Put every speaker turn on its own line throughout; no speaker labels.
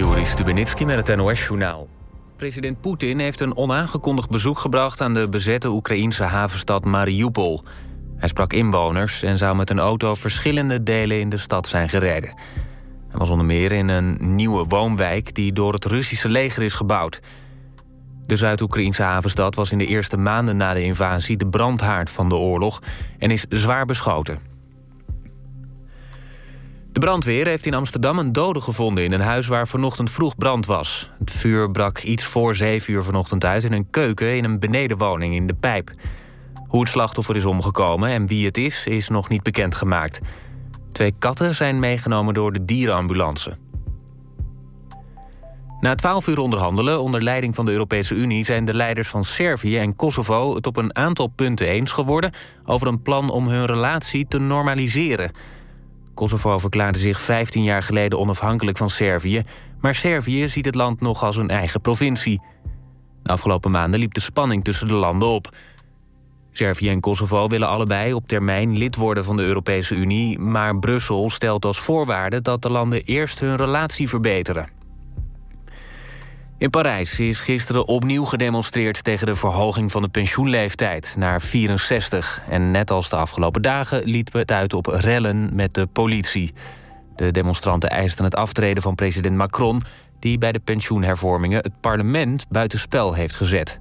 Joris Stubenitski met het NOS-journaal. President Poetin heeft een onaangekondigd bezoek gebracht... aan de bezette Oekraïense havenstad Mariupol. Hij sprak inwoners en zou met een auto verschillende delen in de stad zijn gereden. Hij was onder meer in een nieuwe woonwijk... die door het Russische leger is gebouwd. De Zuid-Oekraïnse havenstad was in de eerste maanden na de invasie... de brandhaard van de oorlog en is zwaar beschoten. De brandweer heeft in Amsterdam een dode gevonden... in een huis waar vanochtend vroeg brand was. Het vuur brak iets voor zeven uur vanochtend uit... in een keuken in een benedenwoning in de Pijp. Hoe het slachtoffer is omgekomen en wie het is, is nog niet bekendgemaakt. Twee katten zijn meegenomen door de dierenambulance. Na twaalf uur onderhandelen onder leiding van de Europese Unie... zijn de leiders van Servië en Kosovo het op een aantal punten eens geworden... over een plan om hun relatie te normaliseren... Kosovo verklaarde zich 15 jaar geleden onafhankelijk van Servië... maar Servië ziet het land nog als een eigen provincie. De afgelopen maanden liep de spanning tussen de landen op. Servië en Kosovo willen allebei op termijn lid worden van de Europese Unie... maar Brussel stelt als voorwaarde dat de landen eerst hun relatie verbeteren. In Parijs is gisteren opnieuw gedemonstreerd tegen de verhoging van de pensioenleeftijd naar 64. En net als de afgelopen dagen lieten we het uit op rellen met de politie. De demonstranten eisten het aftreden van president Macron... die bij de pensioenhervormingen het parlement buitenspel heeft gezet.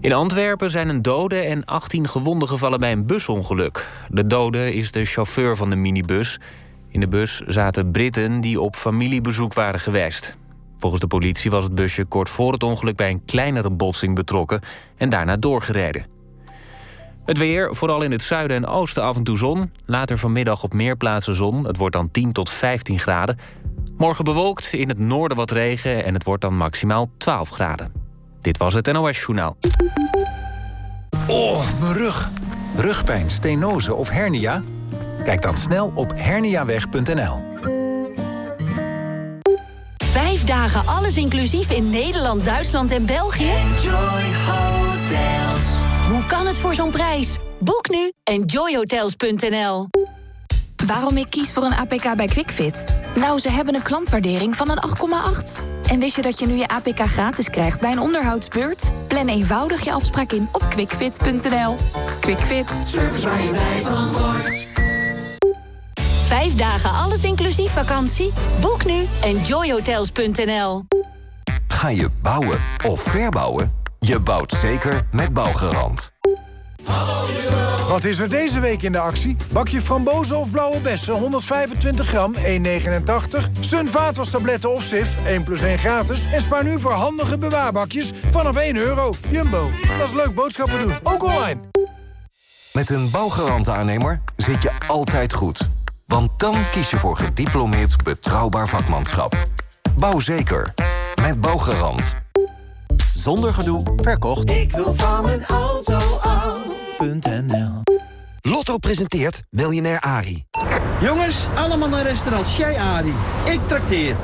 In Antwerpen zijn een dode en 18 gewonden gevallen bij een busongeluk. De dode is de chauffeur van de minibus. In de bus zaten Britten die op familiebezoek waren geweest. Volgens de politie was het busje kort voor het ongeluk bij een kleinere botsing betrokken en daarna doorgereden. Het weer, vooral in het zuiden en oosten af en toe zon. Later vanmiddag op meer plaatsen zon. Het wordt dan 10 tot 15 graden. Morgen bewolkt, in het noorden wat regen en het wordt dan maximaal 12 graden. Dit was het NOS Journaal.
Oh, mijn rug. Rugpijn, stenose of hernia? Kijk dan snel op herniaweg.nl.
Dagen alles inclusief in Nederland, Duitsland en België?
Enjoy Hotels.
Hoe kan het voor zo'n prijs? Boek nu enjoyhotels.nl
Waarom ik kies voor een APK bij QuickFit? Nou, ze hebben een klantwaardering van een 8,8. En wist je dat je nu je APK gratis krijgt bij een onderhoudsbeurt? Plan eenvoudig je afspraak in op quickfit.nl. QuickFit.
Service waar je blij van wordt.
Vijf dagen alles inclusief vakantie? Boek nu enjoyhotels.nl
Ga je bouwen of verbouwen? Je bouwt zeker met Bouwgarant.
Wat is er deze week in de actie? Bakje frambozen of blauwe bessen, 125 gram, 1,89. Sun vaatwastabletten of Sif, 1 plus 1 gratis. En spaar nu voor handige bewaarbakjes vanaf 1 euro. Jumbo, dat is leuk boodschappen doen, ook online.
Met een Bouwgarant aannemer zit je altijd goed. Want dan kies je voor gediplomeerd betrouwbaar vakmanschap. Bouw zeker. Met Bouwgarant.
Zonder gedoe, verkocht.
Ik wil van mijn auto af.nl
Lotto presenteert Miljonair Ari.
Jongens, allemaal naar restaurant Chez Ari. Ik trakteer.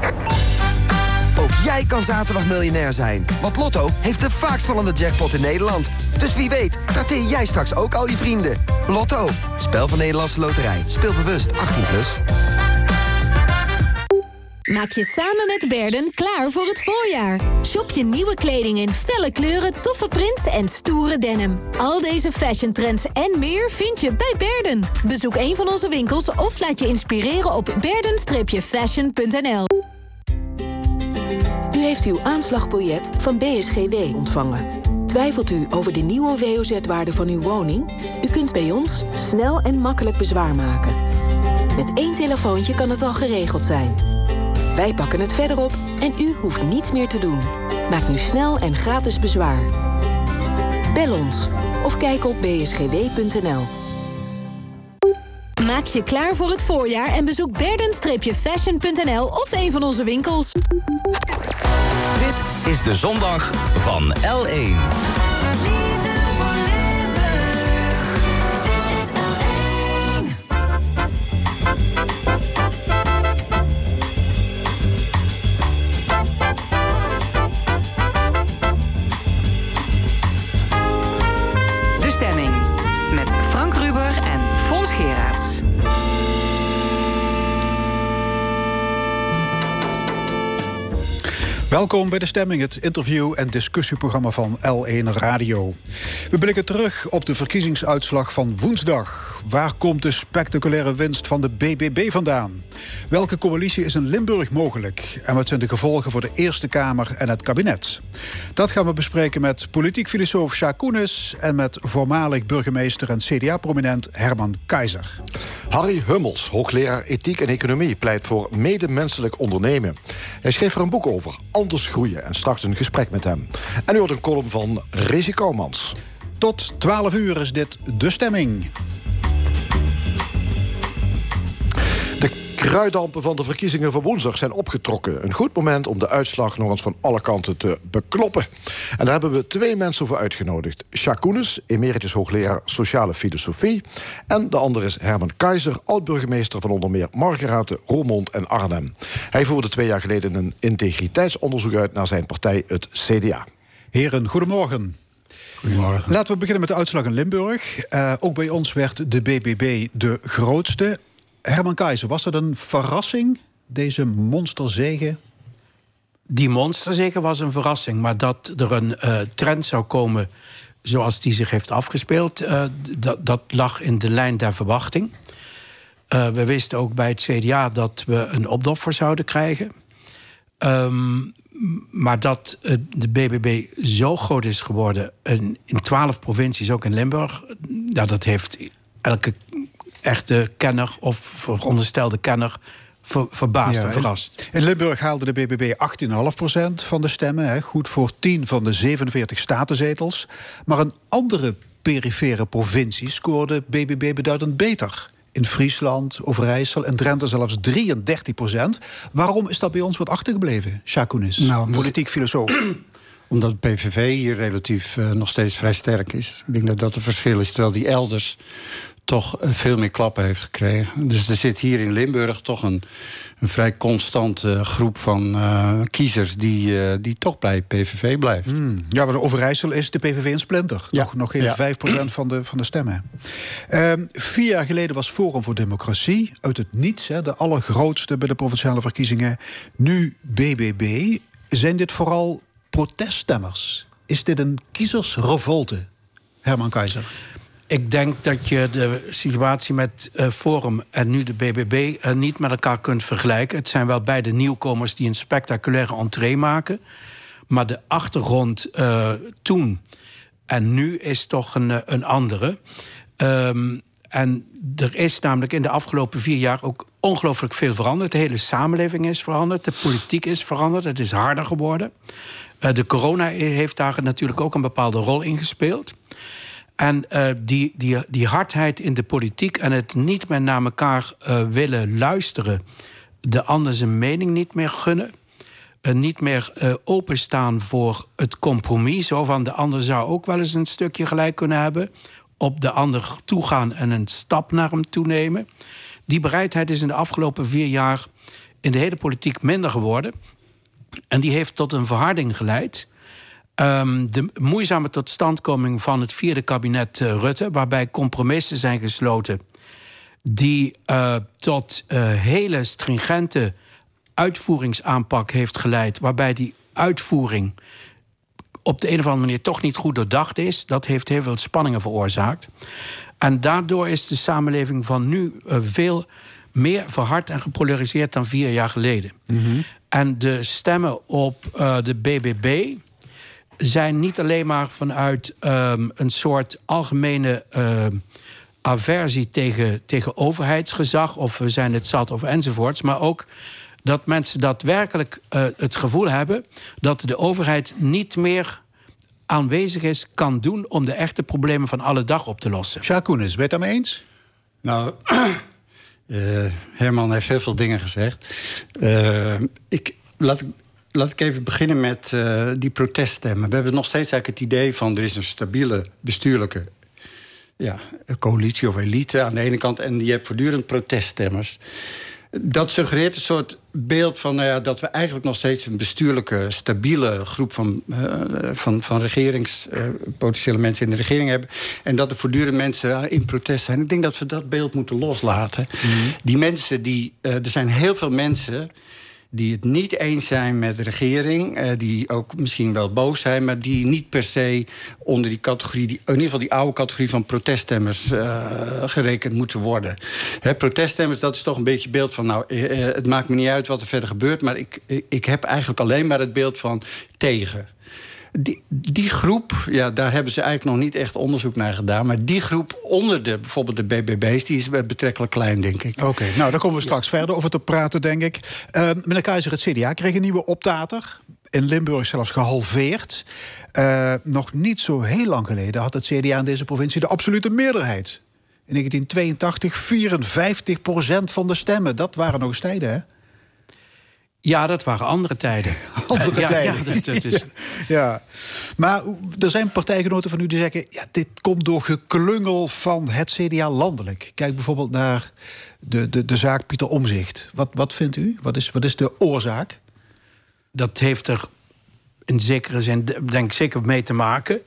Ook jij kan zaterdag miljonair zijn. Want Lotto heeft de vaakst vallende jackpot in Nederland. Dus wie weet, trakteer jij straks ook al je vrienden. Lotto, spel van Nederlandse Loterij. Speel bewust, 18+. Plus.
Maak je samen met Berden klaar voor het voorjaar. Shop je nieuwe kleding in felle kleuren, toffe prints en stoere denim. Al deze fashion trends en meer vind je bij Berden. Bezoek een van onze winkels of laat je inspireren op berden-fashion.nl.
U heeft uw aanslagbiljet van BSGW ontvangen. Twijfelt u over de nieuwe WOZ-waarde van uw woning? U kunt bij ons snel en makkelijk bezwaar maken. Met één telefoontje kan het al geregeld zijn. Wij pakken het verder op en u hoeft niets meer te doen. Maak nu snel en gratis bezwaar. Bel ons of kijk op bsgw.nl.
Maak je klaar voor het voorjaar en bezoek berden-fashion.nl of een van onze winkels.
Dit is de zondag van L1.
Welkom bij de Stemming, het interview- en discussieprogramma van L1 Radio. We blikken terug op de verkiezingsuitslag van woensdag. Waar komt de spectaculaire winst van de BBB vandaan? Welke coalitie is in Limburg mogelijk? En wat zijn de gevolgen voor de Eerste Kamer en het kabinet? Dat gaan we bespreken met politiek filosoof Sjaak Koenis... en met voormalig burgemeester en CDA-prominent Herman Keizer.
Harry Hummels, hoogleraar ethiek en economie... pleit voor medemenselijk ondernemen. Hij schreef er een boek over, Groeien... en straks een gesprek met hem. En u hoort een column van Koumans.
Tot 12 uur is dit De Stemming.
Kruiddampen van de verkiezingen van woensdag zijn opgetrokken. Een goed moment om de uitslag nog eens van alle kanten te bekloppen. En daar hebben we twee mensen voor uitgenodigd. Koenis, emeritus hoogleraar sociale filosofie. En de andere is Herman Keizer, oud-burgemeester van onder meer Margeraten, Roermond en Arnhem. Hij voerde twee jaar geleden een integriteitsonderzoek uit naar zijn partij, het CDA.
Heren, goedemorgen.
Goedemorgen.
Laten we beginnen met de uitslag in Limburg. Uh, ook bij ons werd de BBB de grootste. Herman Keizer, was dat een verrassing, deze monsterzege?
Die monsterzege was een verrassing, maar dat er een uh, trend zou komen zoals die zich heeft afgespeeld, uh, dat, lag in de lijn der verwachting. Uh, we wisten ook bij het CDA dat we een opdoffer zouden krijgen. Um, maar dat de BBB zo groot is geworden in twaalf provincies, ook in Limburg, ja, dat heeft elke echte kenner of veronderstelde kenner ver, verbaasd en verrast.
In Limburg haalde de BBB 18,5% van de stemmen. Hè, goed voor 10 van de 47 statenzetels. Maar een andere perifere provincie scoorde BBB beduidend beter. In Friesland, Overijssel en Drenthe zelfs 33% Waarom is dat bij ons wat achtergebleven, Shakunis, nou, politiek filosoof?
Omdat het PVV hier relatief uh, nog steeds vrij sterk is. Ik denk dat dat een verschil is, terwijl die elders toch veel meer klappen heeft gekregen. Dus er zit hier in Limburg toch een, een vrij constante groep van uh, kiezers die, uh, die toch bij PVV blijft.
Hmm. Ja, maar de Overijssel is de PVV een splinter. Ja. Nog, nog geen ja. 5% van de, van de stemmen. Uh, vier jaar geleden was Forum voor Democratie uit het niets, hè, de allergrootste bij de provinciale verkiezingen. Nu BBB. Zijn dit vooral proteststemmers? Is dit een kiezersrevolte, Herman Keizer?
Ik denk dat je de situatie met uh, Forum en nu de BBB uh, niet met elkaar kunt vergelijken. Het zijn wel beide nieuwkomers die een spectaculaire entree maken. Maar de achtergrond uh, toen en nu is toch een, een andere. Um, en er is namelijk in de afgelopen vier jaar ook ongelooflijk veel veranderd. De hele samenleving is veranderd, de politiek is veranderd, het is harder geworden. de corona heeft daar natuurlijk ook een bepaalde rol in gespeeld. En uh, die, die, die hardheid in de politiek en het niet meer naar elkaar uh, willen luisteren, de ander zijn mening niet meer gunnen, uh, niet meer openstaan voor het compromis, zo van de ander zou ook wel eens een stukje gelijk kunnen hebben, op de ander toegaan en een stap naar hem toenemen. Die bereidheid is in de afgelopen vier jaar in de hele politiek minder geworden. En die heeft tot een verharding geleid. Um, de moeizame totstandkoming van het vierde kabinet uh, Rutte, waarbij compromissen zijn gesloten die uh, tot uh, hele stringente uitvoeringsaanpak heeft geleid, waarbij die uitvoering op de een of andere manier toch niet goed doordacht is. Dat heeft heel veel spanningen veroorzaakt. En daardoor is de samenleving van nu veel meer verhard en gepolariseerd dan vier jaar geleden. Mm -hmm. En de stemmen op de BBB zijn niet alleen maar vanuit um, een soort algemene uh, aversie tegen, tegen overheidsgezag, of we zijn het zat of enzovoorts, maar ook dat mensen daadwerkelijk uh, het gevoel hebben dat de overheid niet meer aanwezig is, kan doen om de echte problemen van alle dag op te lossen.
Jacques Koenis, ben je het daarmee eens?
Nou, uh, Herman heeft heel veel dingen gezegd. Uh, ik, laat ik laat ik even beginnen met uh, die proteststemmen. We hebben nog steeds eigenlijk het idee van... er is een stabiele bestuurlijke ja, coalitie of elite aan de ene kant... en je hebt voortdurend proteststemmers. Dat suggereert een soort beeld van nou ja, dat we eigenlijk nog steeds... een bestuurlijke, stabiele groep van, uh, van, van regerings, uh, potentiële mensen in de regering hebben... en dat er voortdurend mensen in protest zijn. Ik denk dat we dat beeld moeten loslaten. Mm -hmm. Die mensen, die, er zijn heel veel mensen die het niet eens zijn met de regering, eh, die ook misschien wel boos zijn, maar die niet per se onder die categorie, die, in ieder geval die oude categorie van proteststemmers uh, gerekend moeten worden. Hè, proteststemmers, dat is toch een beetje beeld van, nou, eh, het maakt me niet uit wat er verder gebeurt, maar ik, ik heb eigenlijk alleen maar het beeld van tegen. Die, die groep, ja, daar hebben ze eigenlijk nog niet echt onderzoek naar gedaan. Maar die groep onder de, bijvoorbeeld de BBB's, die is betrekkelijk klein, denk ik.
Oké, nou, daar komen we straks verder over te praten, denk ik. Uh, meneer Keizer, het CDA kreeg een nieuwe optater. In Limburg zelfs gehalveerd. Uh, nog niet zo heel lang geleden had het CDA in deze provincie de absolute meerderheid. In 1982 54 procent van de stemmen. Dat waren nog eens tijden, hè?
Ja, dat waren andere tijden.
Andere
ja,
tijden.
Ja, dat, dat is...
ja, maar er zijn partijgenoten van u die zeggen... Ja, dit komt door geklungel van het CDA landelijk. Kijk bijvoorbeeld naar de, de, de zaak Pieter Omzicht. Wat, wat vindt u? Wat is, wat is de oorzaak?
Dat heeft er in zekere zin denk ik zeker mee te maken.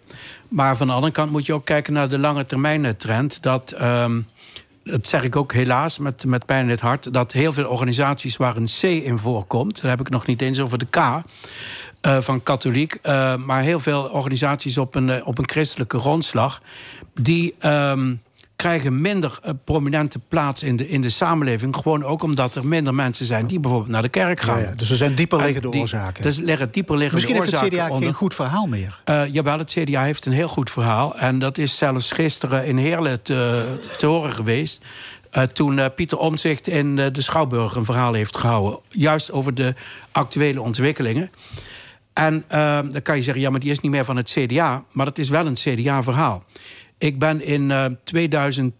Maar van de andere kant moet je ook kijken naar de lange termijn trend... dat... Um, dat zeg ik ook helaas met, met pijn in het hart, dat heel veel organisaties waar een C in voorkomt, daar heb ik nog niet eens over de K. Uh, van katholiek, uh, maar heel veel organisaties op een, uh, op een christelijke grondslag, die um, krijgen minder prominente plaats in de, in de samenleving. Gewoon ook omdat er minder mensen zijn die bijvoorbeeld naar de kerk gaan.
Ja, ja. Dus er zijn dieper liggende oorzaken.
Dus liggen dieper liggende
Misschien
oorzaken
heeft het CDA
onder.
geen goed verhaal meer.
jawel, het CDA heeft een heel goed verhaal. En dat is zelfs gisteren in Heerlen te, te horen geweest. Uh, toen uh, Pieter Omtzigt in uh, de Schouwburg een verhaal heeft gehouden. Juist over de actuele ontwikkelingen. En dan kan je zeggen, ja, maar die is niet meer van het CDA. Maar het is wel een CDA-verhaal. Ik ben in 2000,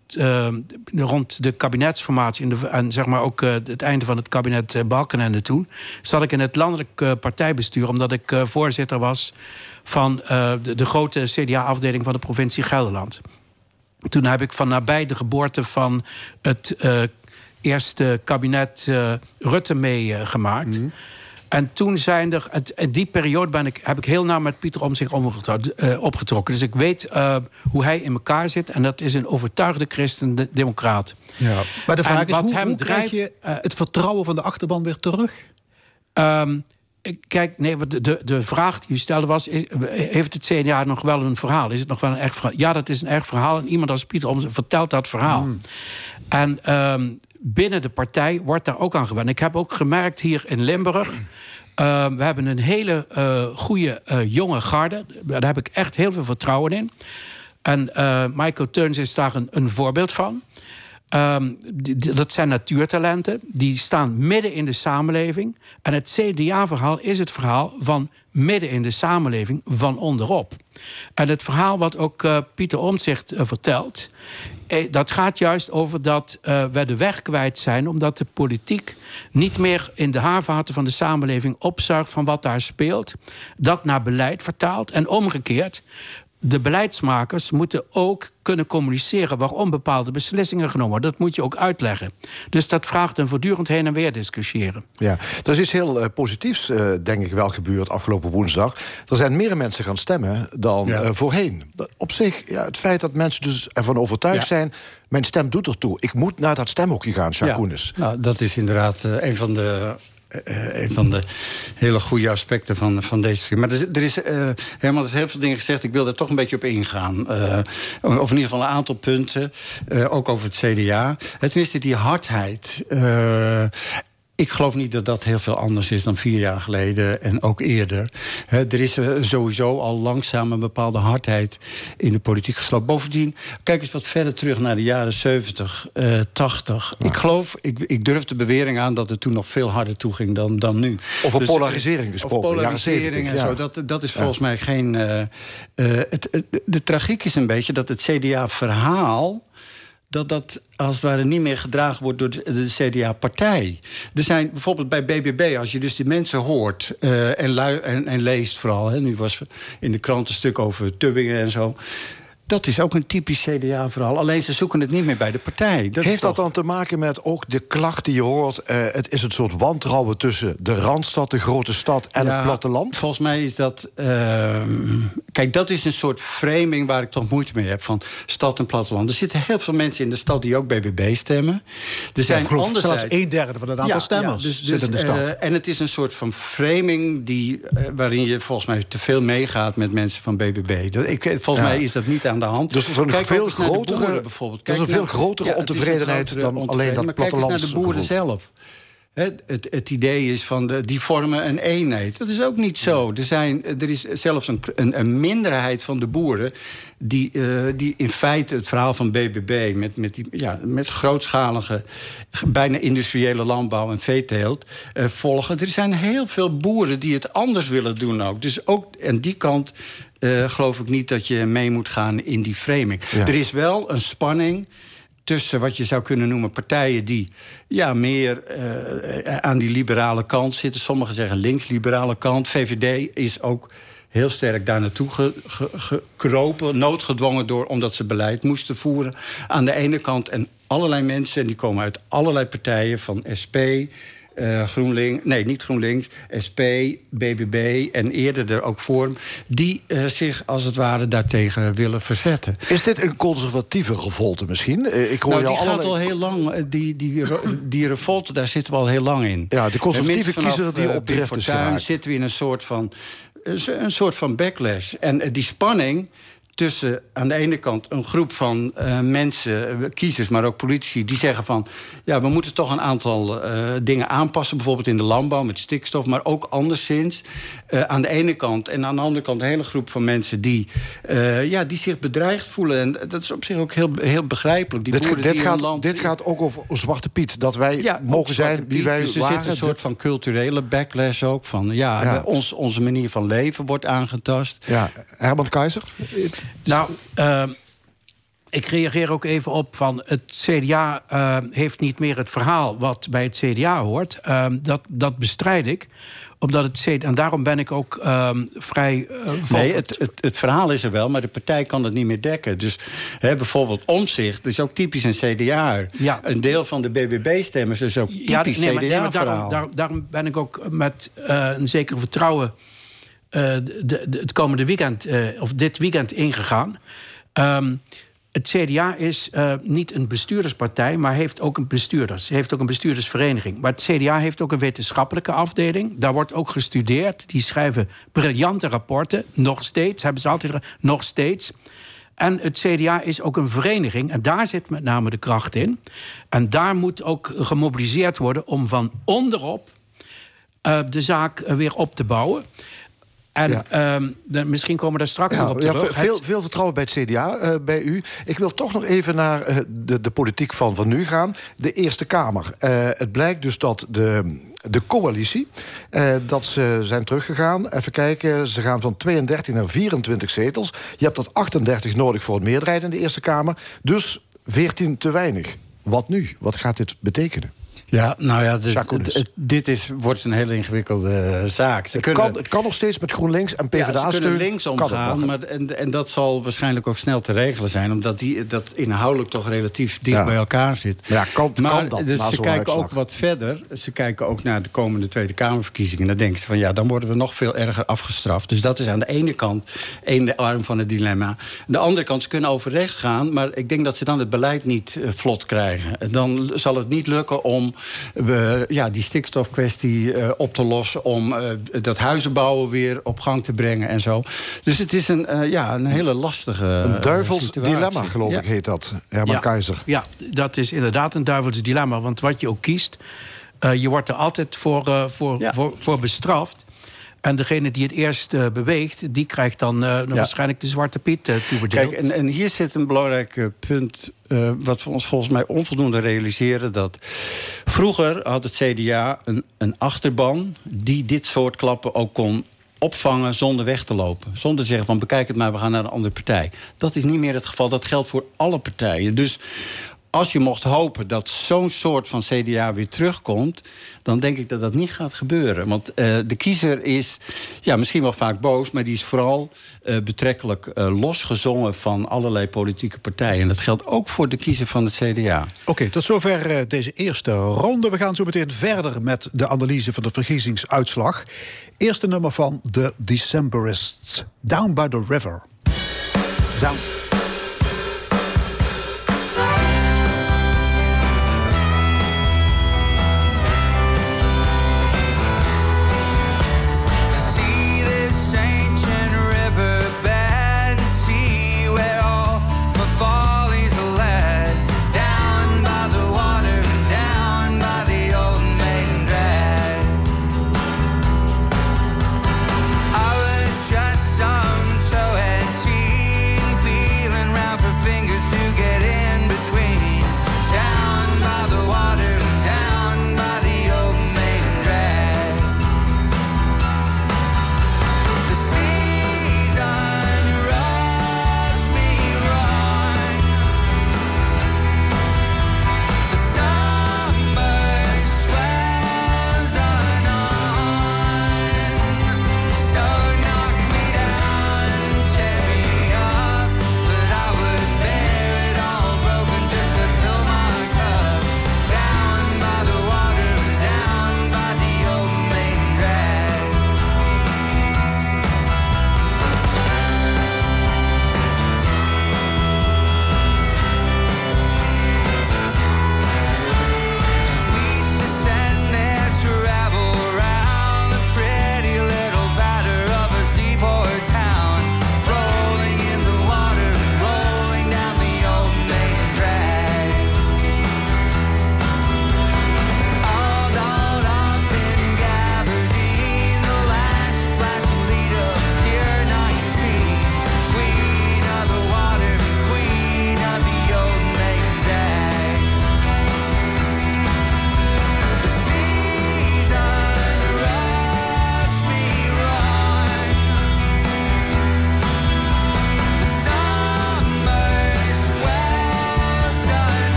rond de kabinetsformatie... En, de, en zeg maar ook het einde van het kabinet Balkenende toen... zat ik in het landelijk partijbestuur... omdat ik voorzitter was van de, de grote CDA-afdeling... van de provincie Gelderland. Toen heb ik van nabij de geboorte van het uh, eerste kabinet uh, Rutte meegemaakt. Uh, mm. En toen zijn er, in die periode ben ik, heb ik heel nauw met Pieter om zich opgetrokken. Dus ik weet hoe hij in elkaar zit. En dat is een overtuigde christen-democraat.
Ja. Maar de vraag
en
is,
wat
hoe,
hem
hoe
drijft,
krijg je het vertrouwen van de achterban weer terug?
Um, Kijk, nee, de, de, de vraag die u stelde was: heeft het CDA nog wel een verhaal? Is het nog wel een echt verhaal? Ja, dat is een echt verhaal. En iemand als Pieter Omtzigt vertelt dat verhaal.
Hmm.
En um, binnen de partij wordt daar ook aan gewend. Ik heb ook gemerkt hier in Limburg. Uh, we hebben een hele uh, goede uh, jonge garde. Daar heb ik echt heel veel vertrouwen in. En Michael Teuns is daar een, een voorbeeld van. Die, dat zijn natuurtalenten. Die staan midden in de samenleving. En het CDA-verhaal is het verhaal van midden in de samenleving, van onderop. En het verhaal wat ook uh, Pieter Omtzigt uh, vertelt... Eh, dat gaat juist over dat uh, we de weg kwijt zijn... omdat de politiek niet meer in de haarvaten van de samenleving opzuigt... van wat daar speelt, dat naar beleid vertaalt en omgekeerd de beleidsmakers moeten ook kunnen communiceren waarom bepaalde beslissingen genomen worden. Dat moet je ook uitleggen. Dus dat vraagt een voortdurend heen en weer discussiëren.
Ja, er is iets heel uh, positiefs, uh, denk ik, wel gebeurd afgelopen woensdag. Er zijn meer mensen gaan stemmen dan ja. uh, voorheen. Op zich, ja, het feit dat mensen dus ervan overtuigd ja. zijn... mijn stem doet ertoe. Ik moet naar dat stemhokje gaan, Jacques
ja. Nou, dat is inderdaad een van de een van de hele goede aspecten van, van deze film. Maar er, is helemaal er is heel veel dingen gezegd. Ik wil er toch een beetje op ingaan. Uh, of in ieder geval een aantal punten. ook over het CDA. Eerste die hardheid. Ik geloof niet dat dat heel veel anders is dan vier jaar geleden en ook eerder. He, er is sowieso al langzaam een bepaalde hardheid in de politiek geslopen. Bovendien, kijk eens wat verder terug naar de jaren 70, uh, 80. Ja. Ik geloof, ik, ik durf de bewering aan dat het toen nog veel harder toeging dan, dan nu.
Over dus, polarisering gesproken,
over polarisering en zo. Dat, dat is volgens ja. mij geen... Uh, uh, het, het, de tragiek is een beetje dat het CDA-verhaal dat dat als het ware niet meer gedragen wordt door de, CDA-partij. Er zijn bijvoorbeeld bij BBB, als je dus die mensen hoort uh, en, en, en, leest vooral... Hè, nu was in de krant een stuk over Tubbingen en zo... Dat is ook een typisch CDA-verhaal. Alleen ze zoeken het niet meer bij de partij.
Dat Heeft dat dan te maken met ook de klacht die je hoort... Uh, het is een soort wantrouwen tussen de Randstad, de grote stad en ja, het platteland?
Volgens mij is dat... Uh, Kijk, dat is een soort framing waar ik toch moeite mee heb van stad en platteland. Er zitten heel veel mensen in de stad die ook BBB stemmen. Er zijn
ja, zelfs een derde van het aantal
Ja,
stemmers
dus,
zit in de
dus,
stad.
eh, en het is een soort van framing die, eh, waarin je volgens mij te veel meegaat met mensen van BBB. Dat, ik, eh, volgens mij is dat niet aan de hand.
Dus er is een
Kijk
veel grotere-
boeren bijvoorbeeld.
er is
Kijk
een veel grotere
is
ontevredenheid
grotere
dan alleen dat
ontevredenheid. Maar kijk eens naar de boeren zelf. Het, het idee is van de, die vormen een eenheid. Dat is ook niet zo. Er, zijn, er is zelfs een, een, een minderheid van de boeren die, eh, die in feite het verhaal van BBB met, met, die, ja, met grootschalige, bijna industriële landbouw en veeteelt eh, volgen. Er zijn heel veel boeren die het anders willen doen ook. Dus ook aan die kant eh, geloof ik niet dat je mee moet gaan in die framing.
Ja.
Er is wel een spanning tussen wat je zou kunnen noemen partijen die ja, meer eh, aan die liberale kant zitten. Sommigen zeggen links-liberale kant. VVD is ook heel sterk daar naartoe ge, ge- gekropen, noodgedwongen door omdat ze beleid moesten voeren. Aan de ene kant en allerlei mensen, en die komen uit allerlei partijen, van SP. Eh, GroenLinks, nee, niet GroenLinks, SP, BBB en eerder er ook Forum... die eh, zich als het ware daartegen willen verzetten.
Is dit een conservatieve revolte misschien? Eh, Ik hoor
Nou, die gaat
allerlei-
al heel lang. Die, die, die revolte, daar zitten we al heel lang in.
Ja, de conservatieve kiezer die op is geraakt.
zitten we in een soort van, een soort van backlash. En die spanning tussen aan de ene kant een groep van eh, mensen, eh, kiezers, maar ook politici, die zeggen van ja, we moeten toch een aantal eh, dingen aanpassen, bijvoorbeeld in de landbouw met stikstof, maar ook anderszins. Eh, aan de ene kant en aan de andere kant een hele groep van mensen die, eh, ja, die zich bedreigd voelen. En dat is op zich ook heel, heel begrijpelijk. Die
Dit,
boeren
dit,
die hun
gaat,
land
dit gaat ook over Zwarte Piet. Dat wij
ja,
mogen zijn wie wij
dus er
waren.
zit een soort van culturele backlash ook. Van ja, ons, onze manier van leven wordt aangetast.
Ja, Herman Keizer?
Nou, eh, ik reageer ook even op van het CDA eh, heeft niet meer het verhaal wat bij het CDA hoort. Eh, dat, dat bestrijd ik. Omdat het CDA, en daarom ben ik ook vrij. eh,
Nee, het, het, het verhaal is er wel, maar de partij kan het niet meer dekken. Dus hè, bijvoorbeeld Omzicht is ook typisch een CDA.
Ja.
Een deel van de BBB-stemmers is ook typisch
Ja, nee, maar, nee, maar
CDA-verhaal.
daarom, daarom, daarom ben ik ook met eh, een zeker vertrouwen de, de- het komende weekend, eh, of dit weekend ingegaan. Ehm, het CDA is eh, niet een bestuurderspartij, maar heeft ook een bestuurders. Heeft ook een bestuurdersvereniging. Maar het CDA heeft ook een wetenschappelijke afdeling. Daar wordt ook gestudeerd. Die schrijven briljante rapporten. Nog steeds, hebben ze altijd nog steeds. En het CDA is ook een vereniging. En daar zit met name de kracht in. En daar moet ook gemobiliseerd worden om van onderop eh, de zaak eh, weer op te bouwen. En ehm, de- misschien komen we daar straks nog op
ja,
terug.
veel, veel vertrouwen bij het CDA, eh, bij u. Ik wil toch nog even naar eh, de, de politiek van, van nu gaan. De Eerste Kamer. Eh, het blijkt dus dat de, de coalitie, dat ze zijn teruggegaan. Even kijken, ze gaan van 32 naar 24 zetels. Je hebt dat 38 nodig voor een meerderheid in de Eerste Kamer. Dus 14 te weinig. Wat nu? Wat gaat dit betekenen?
Ja, nou ja, dit, het- het- dit is, wordt een hele ingewikkelde eh, zaak. Ze
Het
kunnen,
kan, het kan nog steeds met GroenLinks en PvdA
ja, ze kunnen links omgaan, maar, en, en dat zal waarschijnlijk ook snel te regelen zijn... omdat die, dat inhoudelijk toch relatief dicht
Ja.
bij elkaar zit.
Ja, kan,
Maar
kan dat
dus ze kijken
uitslag?
ook wat verder. Ze kijken ook naar de komende Tweede Kamerverkiezingen. Dan denken ze van ja, dan worden we nog veel erger afgestraft. Dus dat is aan de ene kant één arm van het dilemma. Aan de andere kant, ze kunnen over rechts gaan... maar ik denk dat ze dan het beleid niet eh, vlot krijgen. En Dan zal het niet lukken om eh, ja, die stikstofkwestie eh, op te lossen... om eh, dat huizenbouwen weer op gang te brengen en zo. Dus het is een, eh, ja, een hele lastige
Een duivels
situatie.
dilemma, geloof
Ja.
ik, heet dat. Herman
ja,
Keizer.
Ja, dat is inderdaad een duivels dilemma. Want wat je ook kiest, eh, je wordt er altijd voor, eh, voor, voor, voor bestraft. En degene die het eerst eh, beweegt, die krijgt dan eh, waarschijnlijk de zwarte piet eh, toebedeeld.
Kijk, en, en hier zit een belangrijk punt... wat we ons volgens mij onvoldoende realiseren... dat vroeger had het CDA een, een achterban... die dit soort klappen ook kon opvangen zonder weg te lopen. Zonder te zeggen van bekijk het maar, we gaan naar een andere partij. Dat is niet meer het geval. Dat geldt voor alle partijen. Dus als je mocht hopen dat zo'n soort van CDA weer terugkomt... dan denk ik dat dat niet gaat gebeuren. Want eh, de kiezer is ja, misschien wel vaak boos... maar die is vooral eh, betrekkelijk eh, losgezongen van allerlei politieke partijen. En dat geldt ook voor de kiezer van het CDA.
Oké, tot zover eh, deze eerste ronde. We gaan zo meteen verder met de analyse van de verkiezingsuitslag.
Eerste nummer van The Decemberists. Down by the River. Down.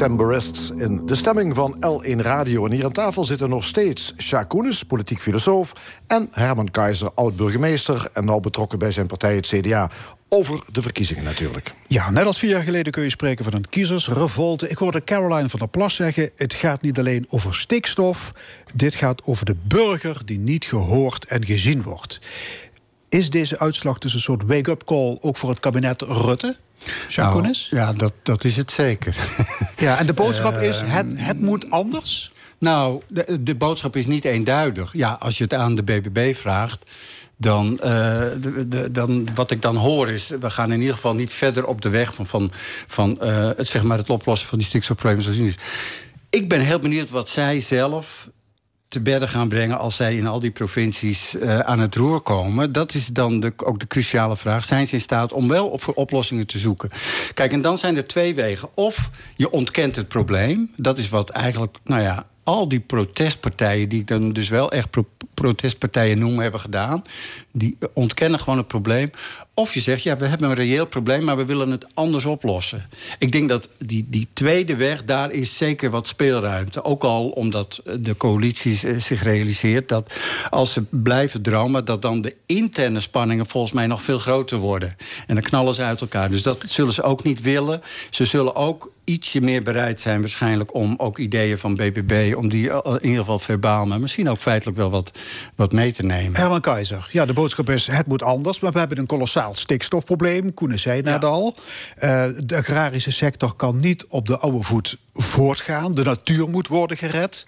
Decemberists in de stemming van L1 Radio. En hier aan tafel zitten nog steeds Sjaak politiek filosoof... en Herman Keizer, oud-burgemeester... en nou betrokken bij zijn partij, het CDA. Over de verkiezingen natuurlijk.
Ja, net als vier jaar geleden kun je spreken van een kiezersrevolte. Ik hoorde Caroline van der Plas zeggen... het gaat niet alleen over stikstof... dit gaat over de burger die niet gehoord en gezien wordt. Is deze uitslag dus een soort wake-up call... ook voor het kabinet Rutte?
Nou, ja, dat, dat is het zeker.
Ja, en de boodschap is,
Ehm,
het, het moet anders?
Nou, de, de boodschap is niet eenduidig. Ja, als je het aan de BBB vraagt... Dan, eh, de, de- dan, wat ik dan hoor is, we gaan in ieder geval niet verder op de weg van, van, van eh, het, zeg maar het oplossen van die stikstofproblemen zoals nu is. Ik ben heel benieuwd wat zij zelf te bedden gaan brengen als zij in al die provincies eh, aan het roer komen. Dat is dan de, ook de cruciale vraag. Zijn ze in staat om wel op voor oplossingen te zoeken? Kijk, en dan zijn er twee wegen. Of je ontkent het probleem. Dat is wat eigenlijk, nou ja, al die protestpartijen, die ik dan dus wel echt pro- protestpartijen noem, hebben gedaan. Die ontkennen gewoon het probleem. Of je zegt, ja, we hebben een reëel probleem, maar we willen het anders oplossen. Ik denk dat die, die tweede weg, daar is zeker wat speelruimte. Ook al omdat de coalitie zich realiseert dat als ze blijven dromen, dat dan de interne spanningen volgens mij nog veel groter worden. En dan knallen ze uit elkaar. Dus dat zullen ze ook niet willen. Ze zullen ook ietsje meer bereid zijn waarschijnlijk om ook ideeën van BBB... om die eh, in ieder geval verbaal, maar misschien ook feitelijk wel wat, wat mee te nemen.
Herman Keizer, ja, de boodschap is het moet anders... maar we hebben een kolossaal stikstofprobleem. Koenen zei net al. Eh, de agrarische sector kan niet op de oude voet voortgaan. De natuur moet worden gered.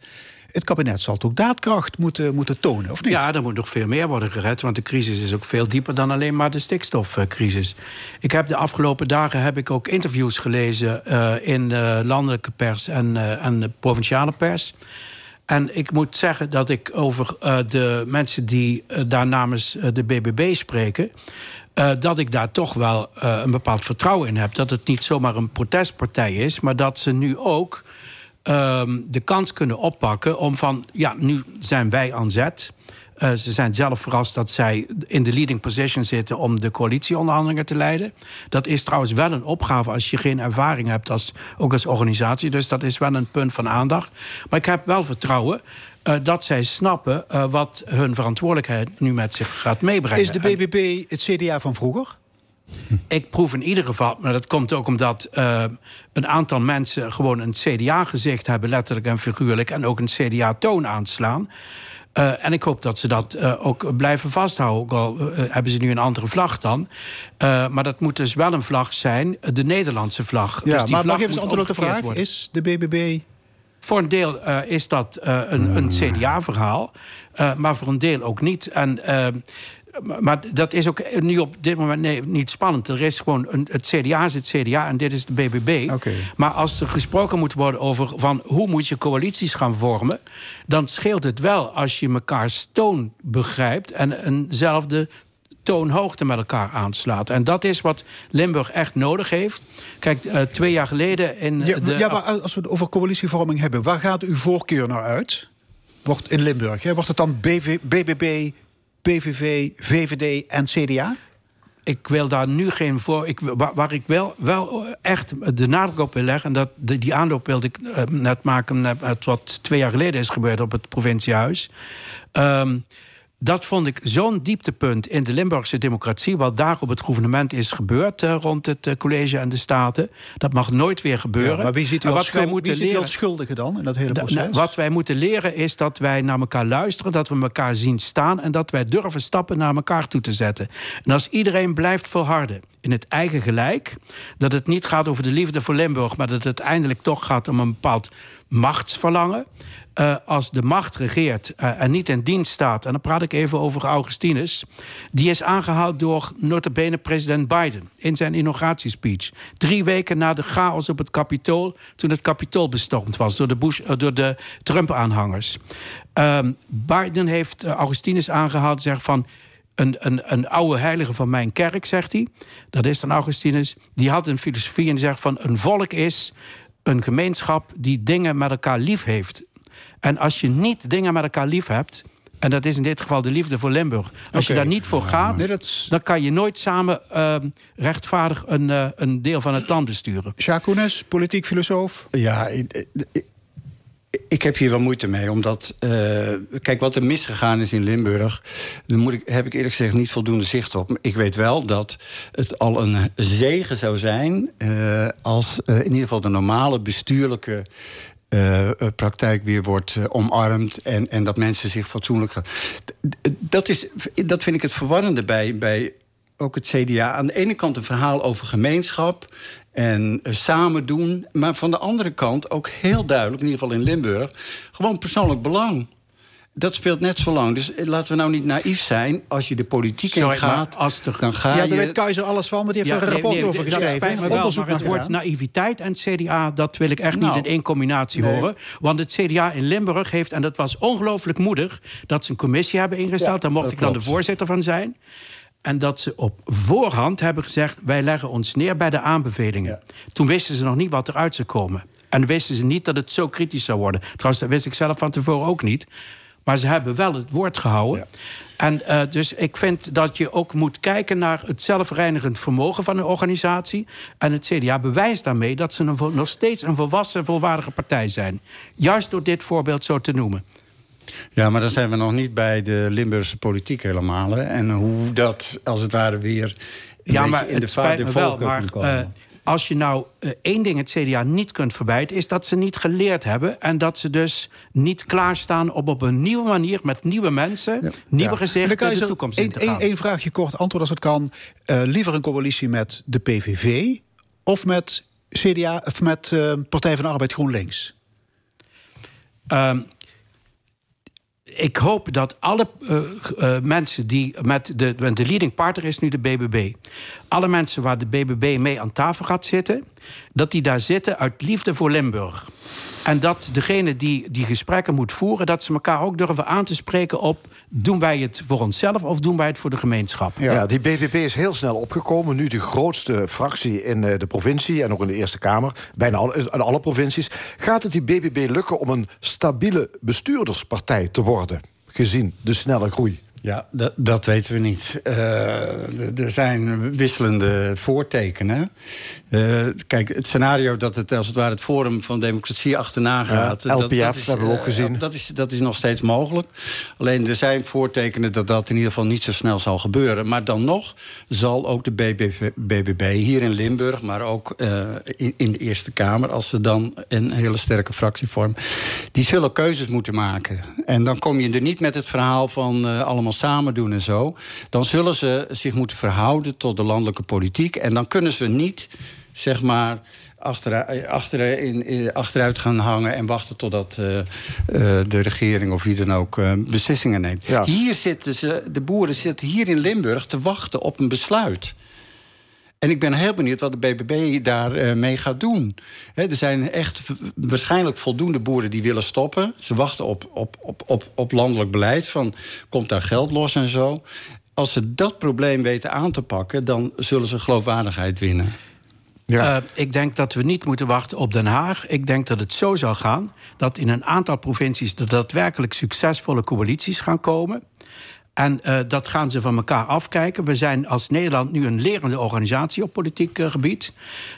Het kabinet zal toch daadkracht moeten, moeten tonen, of niet?
Ja, er moet nog veel meer worden gered. Want de crisis is ook veel dieper dan alleen maar de stikstofcrisis. Ik heb de afgelopen dagen heb ik ook interviews gelezen uh, in uh, landelijke pers en, uh, en de provinciale pers. En ik moet zeggen dat ik over de mensen die daar namens de BBB spreken. Dat ik daar toch wel een bepaald vertrouwen in heb. Dat het niet zomaar een protestpartij is, maar dat ze nu ook um, de kans kunnen oppakken om van, ja, nu zijn wij aan zet. Uh, ze zijn zelf verrast dat zij in de leading position zitten om de coalitieonderhandelingen te leiden. Dat is trouwens wel een opgave als je geen ervaring hebt, als, ook als organisatie. Dus dat is wel een punt van aandacht. Maar ik heb wel vertrouwen uh, dat zij snappen uh, wat hun verantwoordelijkheid nu met zich gaat meebrengen.
Is de BBB het CDA van vroeger?
Ik proef in ieder geval, maar dat komt ook omdat uh, een aantal mensen gewoon een CDA-gezicht hebben, letterlijk en figuurlijk, en ook een CDA-toon aanslaan. Uh, en ik hoop dat ze dat uh, ook blijven vasthouden. Ook al hebben ze nu een andere vlag dan. maar dat moet dus wel een vlag zijn, de Nederlandse vlag.
Ja,
dus die
maar
vlag
mag even antwoord op de vraag?
worden.
Is de BBB
Voor een deel uh, is dat uh, een, een CDA-verhaal, uh, maar voor een deel ook niet. En, maar dat is ook nu op dit moment nee, niet spannend. Er is gewoon een, het CDA is het CDA en dit is de BBB.
Okay.
Maar als er gesproken moet worden over van hoe moet je coalities gaan vormen, dan scheelt het wel als je mekaars toon begrijpt en eenzelfde toonhoogte met elkaar aanslaat. En dat is wat Limburg echt nodig heeft. Kijk, uh, twee jaar geleden in
ja,
de...
Ja, maar als we het over coalitievorming hebben... waar gaat uw voorkeur naar uit? Wordt in Limburg, hè? Wordt het dan BV, BBB, PVV, VVD en CDA?
Ik wil daar nu geen voor. Ik, waar, waar, ik wel, wel echt de nadruk op wil leggen. En dat, de, die aanloop wilde ik uh, net maken. Met wat twee jaar geleden is gebeurd op het provinciehuis. Um, dat vond ik zo'n dieptepunt in de Limburgse democratie. Wat daar op het gouvernement is gebeurd uh, rond het uh, college en de staten. Dat mag nooit weer gebeuren.
Ja, maar wie ziet u als, schuld, wie ziet u als schuldige dan in dat hele proces?
Da, wat wij moeten leren is dat wij naar elkaar luisteren. Dat we elkaar zien staan. En dat wij durven stappen naar elkaar toe te zetten. En als iedereen blijft volharden in het eigen gelijk. Dat het niet gaat over de liefde voor Limburg. Maar dat het uiteindelijk toch gaat om een bepaald machtsverlangen. Uh, als de macht regeert uh, en niet in dienst staat... en dan praat ik even over Augustinus... die is aangehaald door notabene president Biden... in zijn inauguratiespeech. Drie weken na de chaos op het Capitool... toen het Capitool bestormd was door de, door de Trump-aanhangers. Biden heeft Augustinus aangehaald zegt van... Een, een, een oude heilige van mijn kerk, zegt hij... dat is dan Augustinus... die had een filosofie en zegt van... een volk is een gemeenschap die dingen met elkaar lief heeft... En als je niet dingen met elkaar lief hebt. En dat is in dit geval de liefde voor Limburg. Als okay. je daar niet voor gaat, nee, dat... dan kan je nooit samen uh, rechtvaardig een, uh, een deel van het land besturen.
Jacques Koenes, politiek filosoof.
Ja, ik, ik, ik, heb hier wel moeite mee. Omdat, uh, kijk, wat er misgegaan is in Limburg... daar moet ik, heb ik eerlijk gezegd niet voldoende zicht op. Ik weet wel dat het al een zegen zou zijn... als in ieder geval de normale bestuurlijke uh, praktijk weer wordt uh, omarmd en, en dat mensen zich fatsoenlijk gaan. Dat, is, dat vind ik het verwarrende bij, bij ook het CDA. Aan de ene kant een verhaal over gemeenschap en samen doen, maar van de andere kant ook heel duidelijk, in ieder geval in Limburg, gewoon persoonlijk belang. Dat speelt net zo lang. Dus laten we nou niet naïef zijn. Als je de politiek in gaat,
als de...
dan ga
ja,
je...
daar weet Keizer alles van, maar die heeft
ja,
er een rapport
nee, nee,
over
dat
geschreven.
spijt me wel, maar het woord naïviteit en CDA... dat wil ik echt
Nou,
niet in één combinatie
nee.
horen. Want het CDA in Limburg heeft, en dat was ongelooflijk moedig... dat ze een commissie hebben ingesteld.
Ja,
Daar mocht
dat
ik dan de voorzitter van zijn. En dat ze op voorhand hebben gezegd... wij leggen ons neer bij de aanbevelingen. Toen wisten ze nog niet wat eruit zou komen. En wisten ze niet dat het zo kritisch zou worden. Trouwens, dat wist ik zelf van tevoren ook niet. Maar ze hebben wel het woord gehouden. En eh, dus ik vind dat je ook moet kijken naar het zelfreinigend vermogen van een organisatie. En het CDA bewijst daarmee dat ze een, nog steeds een volwassen, volwaardige partij zijn. Juist door dit voorbeeld zo te noemen.
Ja, maar dan zijn we nog niet bij de Limburgse politiek helemaal. Hè? En hoe dat, als het ware, weer
Ja, maar
in de
het
vaart
spijt
der
me wel.
volken
Maar eh, als je nou eh, één ding het CDA niet kunt verwijten... is dat ze niet geleerd hebben... en dat ze dus niet klaarstaan om op een nieuwe manier... met nieuwe mensen, nieuwe
Ja.
Gezichten
je
de toekomst in te gaan.
één vraagje kort antwoord als het kan. Eh, liever een coalitie met de PVV of met CDA of met eh, Partij van de Arbeid GroenLinks?
Ehm, ik hoop dat alle mensen die met de, de leading partner is nu de BBB. Alle mensen waar de BBB mee aan tafel gaat zitten, dat die daar zitten uit liefde voor Limburg. En dat degene die die gesprekken moet voeren, dat ze elkaar ook durven aan te spreken op: doen wij het voor onszelf of doen wij het voor de gemeenschap?
Ja. die BBB is heel snel opgekomen. Nu de grootste fractie in eh, de provincie en ook in de Eerste Kamer. Bijna alle, in alle provincies. Gaat het die BBB lukken om een stabiele bestuurderspartij te worden? Gezien de snelle groei.
Ja, dat, dat weten we niet. Eh, er zijn wisselende voortekenen. Eh, kijk, het scenario dat het als het ware het Forum van Democratie achterna gaat...
Ja,
dat-
LPF
dat is,
hebben we ook
eh,
gezien.
Dat is, dat is nog steeds mogelijk. Alleen er zijn voortekenen dat dat in ieder geval niet zo snel zal gebeuren. Maar dan nog zal ook de BBV BBB hier in Limburg... maar ook in, in de Eerste Kamer, als ze dan een hele sterke fractie vormen... die zullen keuzes moeten maken. En dan kom je er niet met het verhaal van eh, allemaal samen doen en zo. Dan zullen ze zich moeten verhouden tot de landelijke politiek. En dan kunnen ze niet, zeg maar achteruit, achteruit gaan hangen en wachten totdat eh, eh, de regering of wie dan ook eh, beslissingen neemt. Hier zitten ze, de boeren zitten hier in Limburg te wachten op een besluit. En ik ben heel benieuwd wat de BBB daarmee mee gaat doen. Hè, er zijn echt waarschijnlijk voldoende boeren die willen stoppen. Ze wachten op, op, op, op, op landelijk beleid. Van, komt daar geld los en zo? Als ze dat probleem weten aan te pakken... dan zullen ze geloofwaardigheid winnen.
Eh, ik denk dat we niet moeten wachten op Den Haag. Ik denk dat het zo zal gaan dat in een aantal provincies er daadwerkelijk succesvolle coalities gaan komen. En eh, dat gaan ze van elkaar afkijken. We zijn als Nederland nu een lerende organisatie op politiek eh, gebied.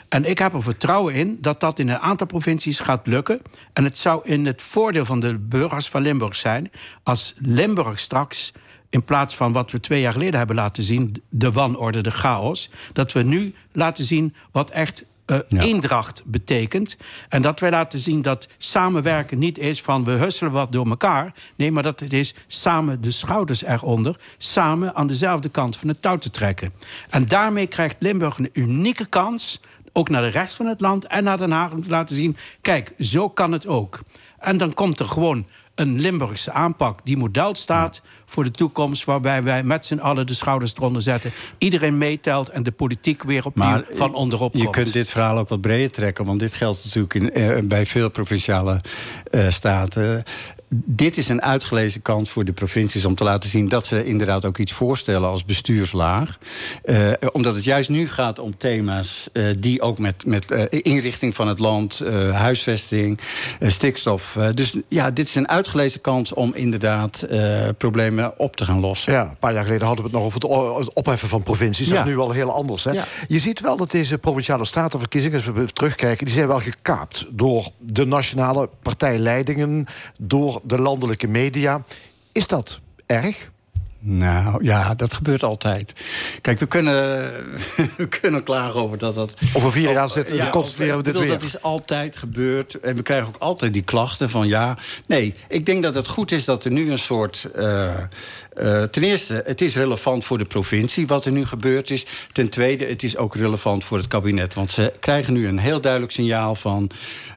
En ik heb er vertrouwen in dat dat in een aantal provincies gaat lukken. En het zou in het voordeel van de burgers van Limburg zijn als Limburg straks in plaats van wat we twee jaar geleden hebben laten zien, de wanorde, de chaos, dat we nu laten zien wat echt eendracht betekent. En dat wij laten zien dat samenwerken niet is van we husselen wat door elkaar. Nee, maar dat het is samen de schouders eronder, samen aan dezelfde kant van het touw te trekken. En daarmee krijgt Limburg een unieke kans, ook naar de rest van het land en naar Den Haag, om te laten zien: kijk, zo kan het ook. En dan komt er gewoon een Limburgse aanpak die model staat voor de toekomst, waarbij wij met z'n allen de schouders eronder zetten, iedereen meetelt en de politiek weer opnieuw
Maar
van onderop
je
komt.
kunt dit verhaal ook wat breder trekken, want dit geldt natuurlijk in, eh, bij veel provinciale eh, staten. Dit is een uitgelezen kans voor de provincies om te laten zien dat ze inderdaad ook iets voorstellen als bestuurslaag. Eh, omdat het juist nu gaat om thema's eh, die ook met, met eh, inrichting van het land, huisvesting, stikstof. dus ja, dit is een uitgelezen kans om inderdaad problemen op te gaan lossen.
Ja, een paar jaar geleden hadden we het nog over het opheffen van provincies. Dat
Ja.
is nu wel heel anders. Hè?
Ja.
Je ziet wel dat deze provinciale statenverkiezingen, als we terugkijken, die zijn wel gekaapt door de nationale partijleidingen, door de landelijke media. Is dat erg?
Nou ja, dat gebeurt altijd. Kijk, we kunnen, we kunnen klagen over dat dat.
Over vier jaar zitten-
Ja,
constateren we dit
bedoel,
weer.
Dat is altijd gebeurd. En we krijgen ook altijd die klachten van ja. Nee, ik denk dat het goed is dat er nu een soort. eh, eh, ten eerste, het is relevant voor de provincie wat er nu gebeurd is. Ten tweede, het is ook relevant voor het kabinet. Want ze krijgen nu een heel duidelijk signaal van.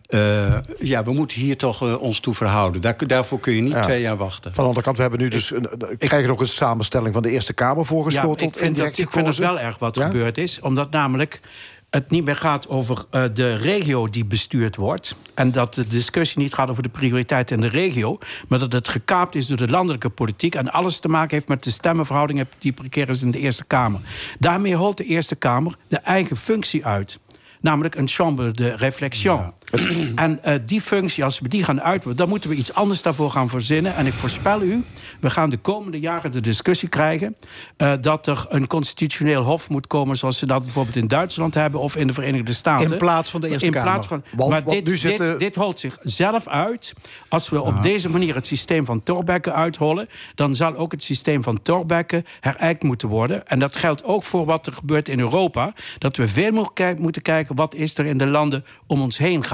eh, ja, we moeten hier toch eh, ons toe verhouden. Daar, daarvoor kun je niet
Ja.
twee jaar wachten.
Van de andere kant, we hebben nu dus een, een- krijgen ook een samenstelling van de Eerste Kamer voorgeschoteld.
Ja, ik vind, dat, ik vind dat wel erg wat
Ja?
gebeurd is. Omdat namelijk het niet meer gaat over eh, de regio die bestuurd wordt. En dat de discussie niet gaat over de prioriteiten in de regio. Maar dat het gekaapt is door de landelijke politiek. En alles te maken heeft met de stemmenverhoudingen die precair is in de Eerste Kamer. Daarmee holt de Eerste Kamer de eigen functie uit. Namelijk een chambre de réflexion. En eh, die functie, als we die gaan uitvoeren, dan moeten we iets anders daarvoor gaan verzinnen. En ik voorspel u, we gaan de komende jaren de discussie krijgen eh, dat er een constitutioneel hof moet komen, zoals ze dat bijvoorbeeld in Duitsland hebben of in de Verenigde Staten.
In plaats van de Eerste
in
Kamer.
Plaats van,
Want-
maar
want
dit,
nu zitten-
dit, dit holt zich zelf uit. Als we op deze manier het systeem van Thorbecke uithollen, dan zal ook het systeem van Thorbecke herijkt moeten worden. En dat geldt ook voor wat er gebeurt in Europa. Dat we veel meer moeten kijken wat is er in de landen om ons heen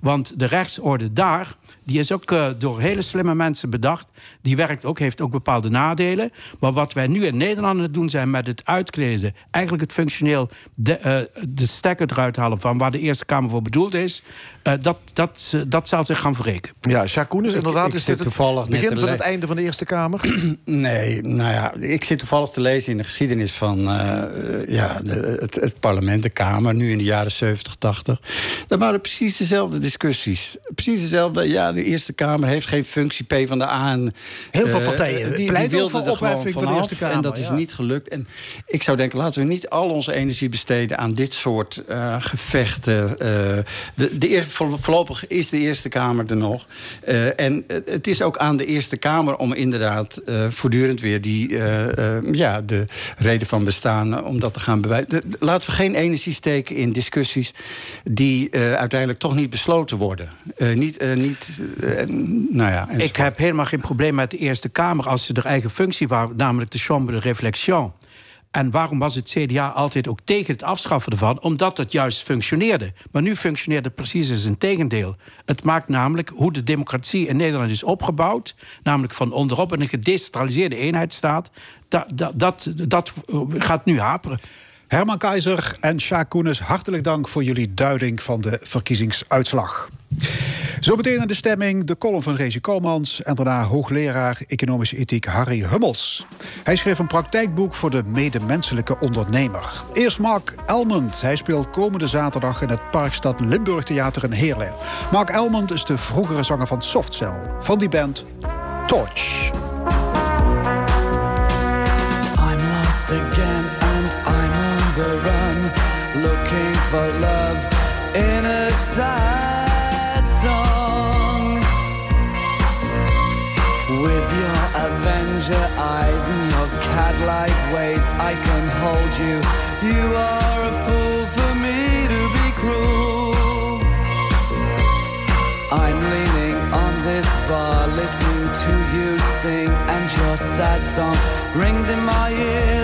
Want de rechtsorde daar, die is ook eh, door hele slimme mensen bedacht. Die werkt ook, heeft ook bepaalde nadelen. Maar wat wij nu in Nederland aan het doen zijn met het uitkleden, eigenlijk het functioneel de, eh, de stekker eruit halen van waar de Eerste Kamer voor bedoeld is, eh, dat, dat, eh, dat zal zich gaan verreken.
Ja,
Ik-
inderdaad.
ik
is dit het
toevallig net
begin van het einde van de Eerste Kamer?
Nee, nou ja, ik zit toevallig te lezen in de geschiedenis van eh, ja, de- het, het parlement, de Kamer, nu in de jaren 70, 80. Daar waren precies dezelfde discussies. Precies dezelfde. Ja, de Eerste Kamer heeft geen functie, P van de A. En,
Heel veel
eh,
partijen
die,
pleiten
die wilden er
opheffing van de Eerste Kamer,
En dat is
ja.
niet gelukt. En ik zou denken, laten we niet al onze energie besteden aan dit soort eh, gevechten. eh. de, de eerste, voorlopig is de Eerste Kamer er nog. Eh, en het- is ook aan de Eerste Kamer om inderdaad eh, voortdurend weer die, eh, ja, de reden van bestaan, om dat te gaan bewijzen. De- Laten we geen energie steken in discussies die uiteindelijk toch niet besloten worden. Niet, niet nou ja,
Ik heb helemaal geen probleem met de Eerste Kamer als ze haar eigen functie waren, namelijk de chambre de réflexion. En waarom was het CDA altijd ook tegen het afschaffen ervan? Omdat het juist functioneerde. Maar nu functioneert het precies als een tegendeel. Het maakt namelijk hoe de democratie in Nederland is opgebouwd, namelijk van onderop in een gedecentraliseerde eenheidsstaat, dat, dat, dat, dat gaat nu haperen.
Herman Keizer en Sjaak Koenis, hartelijk dank voor jullie duiding van de verkiezingsuitslag. Zometeen in de stemming de column van Rezi Komans en daarna hoogleraar economische ethiek Harry Hummels. Hij schreef een praktijkboek voor de medemenselijke ondernemer. Eerst Mark Elmond. Hij speelt komende zaterdag in het Parkstad Limburg Theater in Heerlen. Mark Elmond is de vroegere zanger van Softcell. Van die band Torch.
I'm lost again for love in a sad song. With your avenger eyes and your cat-like ways, I can hold you. You are a fool for me to be cruel. I'm leaning on this bar, listening to you sing, and your sad song rings in my ears,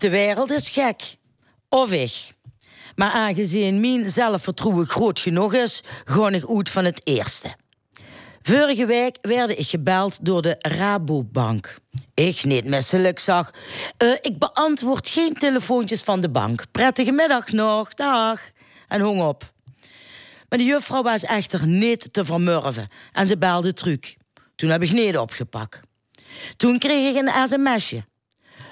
de
wereld is gek, of ik. Maar aangezien mijn zelfvertrouwen groot genoeg is, ga ik uit van het eerste. Vorige week werd ik gebeld door de Rabobank. Ik niet misselijk zag. "Eh, ik beantwoord geen telefoontjes van de bank. Prettige middag nog, dag. En hong op. Maar de juffrouw was echter niet te vermurven en ze belde truc. Toen heb ik niet opgepakt. Toen kreeg ik een sms'je.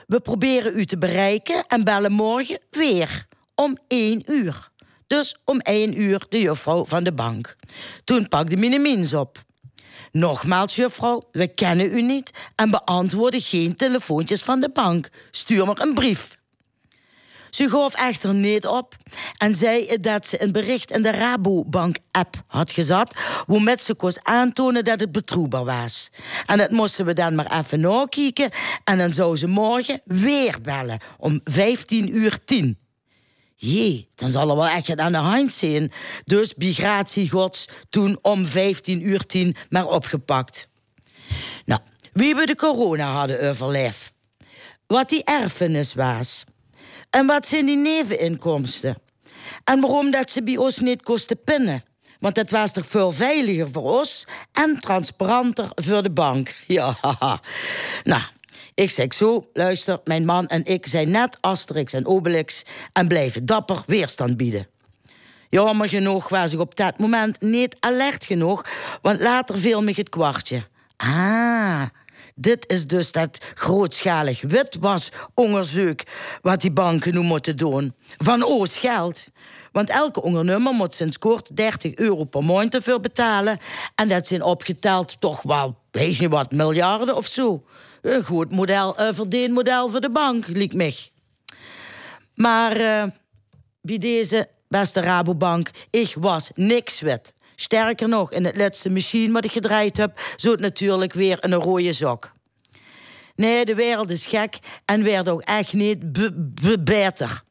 We proberen u te bereiken en bellen morgen weer om één uur. Dus om één uur de juffrouw van de bank. Toen pakte Minemins op. Nogmaals, juffrouw, we kennen u niet en beantwoorden geen telefoontjes van de bank. Stuur maar een brief. Ze gaf echter niet op en zei dat ze een bericht in de Rabobank-app had gezet, waarmee ze kon aantonen dat het betrouwbaar was. En dat moesten we dan maar even nakijken en dan zou ze morgen weer bellen om 15 uur 10. Jee, dan zal er wel echt aan de hand zijn. Dus migratie gods toen om 15 uur 10 maar opgepakt. Nou, wie we de corona hadden overleefd. Wat die erfenis was. En wat zijn die neveninkomsten? En waarom dat ze bij ons niet kosten pinnen? Want dat was toch veel veiliger voor ons en transparanter voor de bank. Ja, haha. Nou, ik zeg zo, luister, mijn man en ik zijn net Asterix en Obelix... en blijven dapper weerstand bieden. Jammer genoeg was ik op dat moment niet alert genoeg... want later viel me het kwartje. Ah, dit is dus dat grootschalig witwasonderzoek... wat die banken nu moeten doen. Van oos geld. Want elke ondernummer moet sinds kort 30 euro per maand ervoor betalen. En dat zijn opgeteld toch wel, weet je wat, miljarden of zo. Een goed model, uh, verdienmodel voor de bank, liek mij. Maar eh, bij deze beste Rabobank, ik was niks wit. Sterker nog, in het laatste machine wat ik gedraaid heb, zo het natuurlijk weer een rode sok. Nee, de wereld is gek en werd ook echt niet be- be- beter.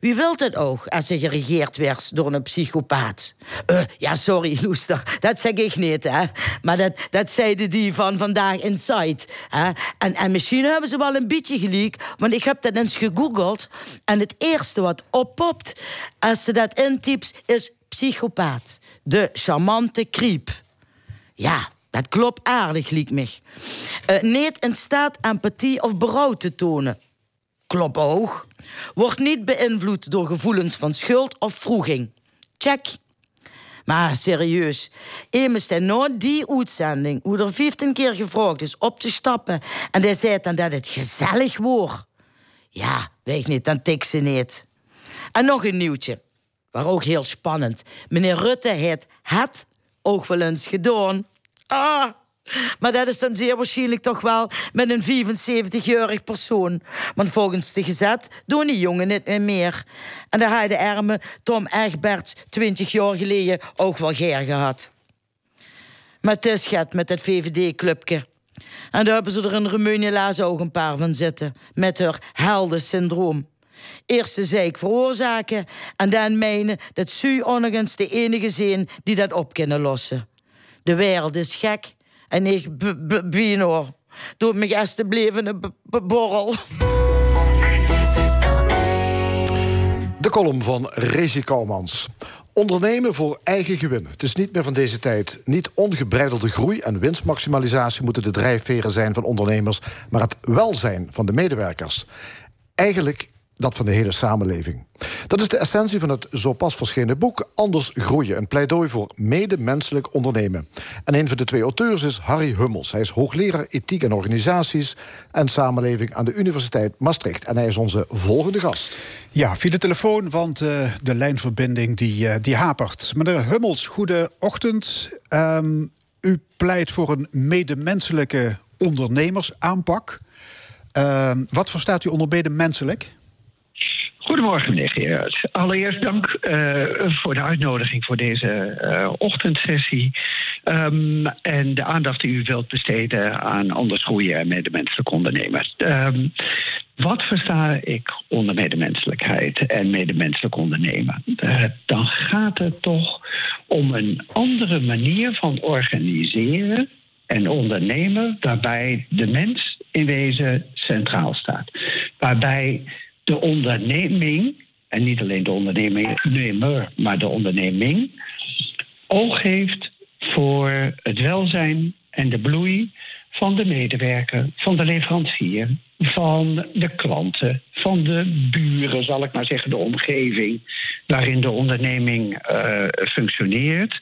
Wie wil het ook als ze geregeerd werd door een psychopaat? Eh, ja, sorry, Loester, dat zeg ik niet, hè. Maar dat, dat zeiden die van Vandaag Inside. Hè? En, en misschien hebben ze wel een beetje gelijk, want ik heb dat eens gegoogeld. En het eerste wat oppopt als ze dat intypt is psychopaat. De charmante kriep. Ja, dat klopt aardig, liek me. Eh, niet in staat empathie of berouw te tonen. Klopt ook. Wordt niet beïnvloed door gevoelens van schuld of vroeging. Check. Maar serieus, immers na die uitzending, hoe er 15 keer gevraagd is op te stappen, en hij zei dan dat het gezellig wordt. Ja, weet niet, dan tik ze. En nog een nieuwtje, maar ook heel spannend. Meneer Rutte heeft het ook wel eens gedaan. Ah, maar dat is dan zeer waarschijnlijk toch wel met een 75-jarig persoon. Want volgens de gezet doen die jongen niet meer. En daar had de arme Tom Egberts 20 jaar geleden ook wel geer gehad. Maar het is met dat VVD-clubje. En daar hebben ze er in Remeunielaas ook een paar van zitten. Met haar heldensyndroom. Eerst de zeik veroorzaken en dan menen dat Sue onnegens de enige zijn die dat op kunnen lossen. De wereld is gek en ik b- b- ben hoor. Doe me alsjeblieft een b- b- borrel.
De column van Rezi Kouwmans. Ondernemen voor eigen gewin. Het is niet meer van deze tijd. Niet ongebreidelde groei en winstmaximalisatie moeten de drijfveren zijn van ondernemers, maar het welzijn van de medewerkers. Eigenlijk dat van de hele samenleving. Dat is de essentie van het zo pas verschenen boek Anders groeien. Een pleidooi voor medemenselijk ondernemen. En een van de twee auteurs is Harry Hummels. Hij is hoogleraar ethiek en organisaties en samenleving aan de Universiteit Maastricht. En hij is onze volgende gast.
Ja, via de telefoon, want eh, de lijnverbinding die, eh, die hapert. Meneer Hummels, goede ochtend. Ehm, u pleit voor een medemenselijke ondernemersaanpak. Ehm, wat verstaat u onder medemenselijk?
Goedemorgen, meneer Gerard. Allereerst dank eh, voor de uitnodiging voor deze eh, ochtendsessie. Ehm, en de aandacht die u wilt besteden aan anders groeien en medemenselijk. Ehm, wat versta ik onder medemenselijkheid en medemenselijk ondernemen? Eh, dan gaat het toch om een andere manier van organiseren en ondernemen, waarbij de mens in wezen centraal staat. Waarbij de onderneming, en niet alleen de ondernemer, maar de onderneming, oog heeft voor het welzijn en de bloei van de medewerker, van de leverancier, van de klanten, van de buren, zal ik maar zeggen, de omgeving waarin de onderneming eh, functioneert.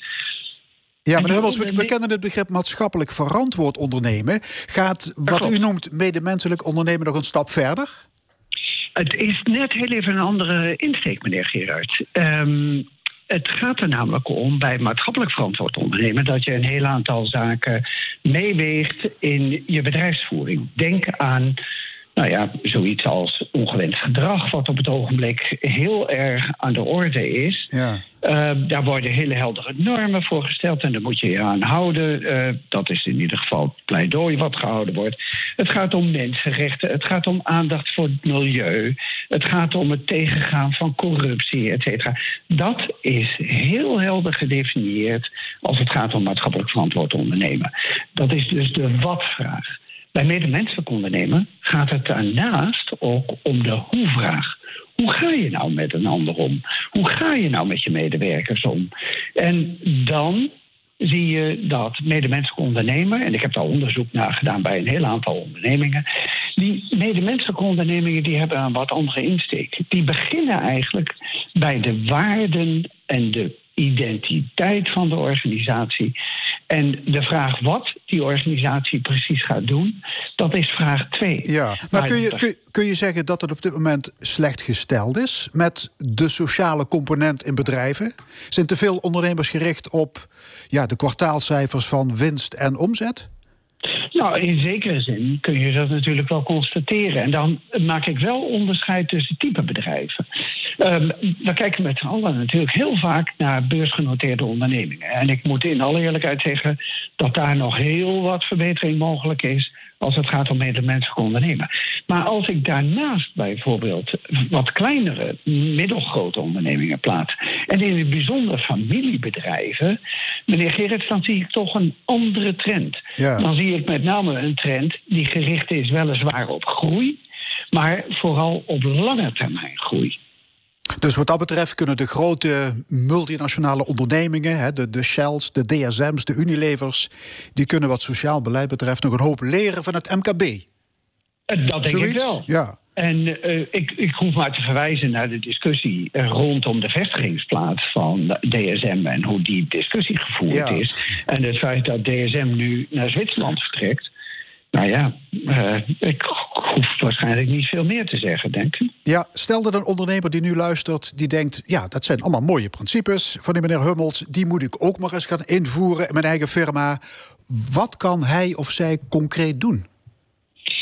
Ja, meneer
die
Hummels, we, we kennen het begrip maatschappelijk verantwoord ondernemen. Gaat wat u noemt medemenselijk ondernemen nog een stap verder?
Het is net heel even een andere insteek, meneer Gerard. Ehm, het gaat er namelijk om bij maatschappelijk verantwoord ondernemen dat je een heel aantal zaken meeweegt in je bedrijfsvoering. Denk aan. Nou ja, zoiets als ongewenst gedrag, wat op het ogenblik heel erg aan de orde is.
Ja.
Uh, daar worden hele heldere normen voor gesteld en daar moet je je aan houden. Uh, dat is in ieder geval het pleidooi wat gehouden wordt. Het gaat om mensenrechten, het gaat om aandacht voor het milieu, het gaat om het tegengaan van corruptie, et cetera. Dat is heel helder gedefinieerd als het gaat om maatschappelijk verantwoord ondernemen. Dat is dus de wat-vraag. Bij medemenselijk ondernemen gaat het daarnaast ook om de hoe-vraag. Hoe ga je nou met een ander om? Hoe ga je nou met je medewerkers om? En dan zie je dat medemenselijke ondernemer, en ik heb daar onderzoek naar gedaan bij een heel aantal ondernemingen, die medemenselijke ondernemingen die hebben een wat andere insteek. Die beginnen eigenlijk bij de waarden en de identiteit van de organisatie. En de vraag wat die organisatie precies gaat doen, dat is vraag twee.
Ja, maar kun je, kun, kun je zeggen dat het op dit moment slecht gesteld is met de sociale component in bedrijven? Zijn te veel ondernemers gericht op ja, de kwartaalcijfers van winst en omzet?
Nou, in zekere zin kun je dat natuurlijk wel constateren. En dan maak ik wel onderscheid tussen type bedrijven. Um, we kijken met z'n allen natuurlijk heel vaak naar beursgenoteerde ondernemingen. En ik moet in alle eerlijkheid zeggen dat daar nog heel wat verbetering mogelijk is als het gaat om medemenselijk ondernemen. Maar als ik daarnaast bijvoorbeeld wat kleinere, middelgrote ondernemingen plaats... en in het bijzonder familiebedrijven, meneer Gerrits... dan zie ik toch een andere trend.
Ja.
Dan zie ik met name een trend die gericht is weliswaar op groei... maar vooral op lange termijn groei.
Dus wat dat betreft kunnen de grote multinationale ondernemingen, de, de Shells, de DSM's, de Unilevers, die kunnen wat sociaal beleid betreft nog een hoop leren van het MKB.
Dat denk
Zoiets?
ik wel.
Ja.
En uh, ik, ik hoef maar te verwijzen naar de discussie rondom de vestigingsplaats van DSM en hoe die discussie gevoerd
Ja.
is. En het feit dat DSM nu naar Zwitserland vertrekt. Nou ja, uh, ik hoef waarschijnlijk niet veel meer te zeggen, denk ik.
Ja, stel dat een ondernemer die nu luistert, die denkt... ja, dat zijn allemaal mooie principes van die meneer Hummels... die moet ik ook maar eens gaan invoeren in mijn eigen firma. Wat kan hij of zij concreet doen?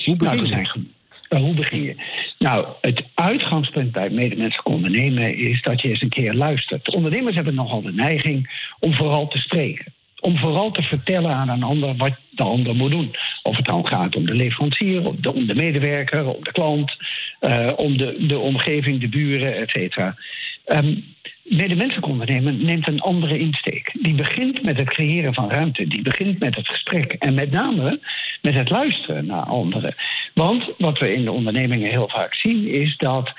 Hoe begin
Nou,
je?
uh, hoe begin je? Nou, het uitgangspunt bij medemenselijk ondernemen is dat je eens een keer luistert. Ondernemers hebben nogal de neiging om vooral te spreken. Om vooral te vertellen aan een ander wat de ander moet doen. Of het dan gaat om de leverancier, om de, medewerker, om de klant, eh, om de, de omgeving, de buren, et cetera. Ehm, medemenselijk ondernemen neemt een andere insteek. Die begint met het creëren van ruimte. Die begint met het gesprek. En met name met het luisteren naar anderen. Want wat we in de ondernemingen heel vaak zien is dat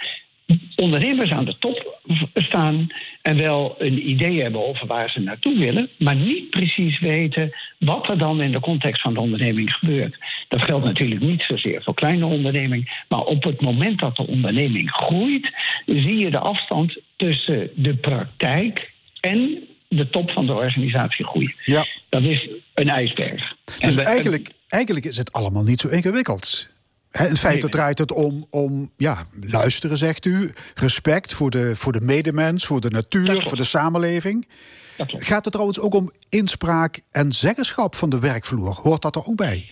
ondernemers aan de top staan en wel een idee hebben over waar ze naartoe willen, maar niet precies weten wat er dan in de context van de onderneming gebeurt. Dat geldt natuurlijk niet zozeer voor kleine onderneming, maar op het moment dat de onderneming groeit, zie je de afstand tussen de praktijk en de top van de organisatie groeien.
Ja.
Dat is een ijsberg.
Dus
En we-
eigenlijk, eigenlijk is het allemaal niet zo ingewikkeld. Hè, in feite draait het om, om ja, luisteren, zegt u. Respect voor de, voor de medemens, voor de natuur, voor de samenleving. Gaat het trouwens ook om inspraak en zeggenschap van de werkvloer? Hoort dat er ook bij?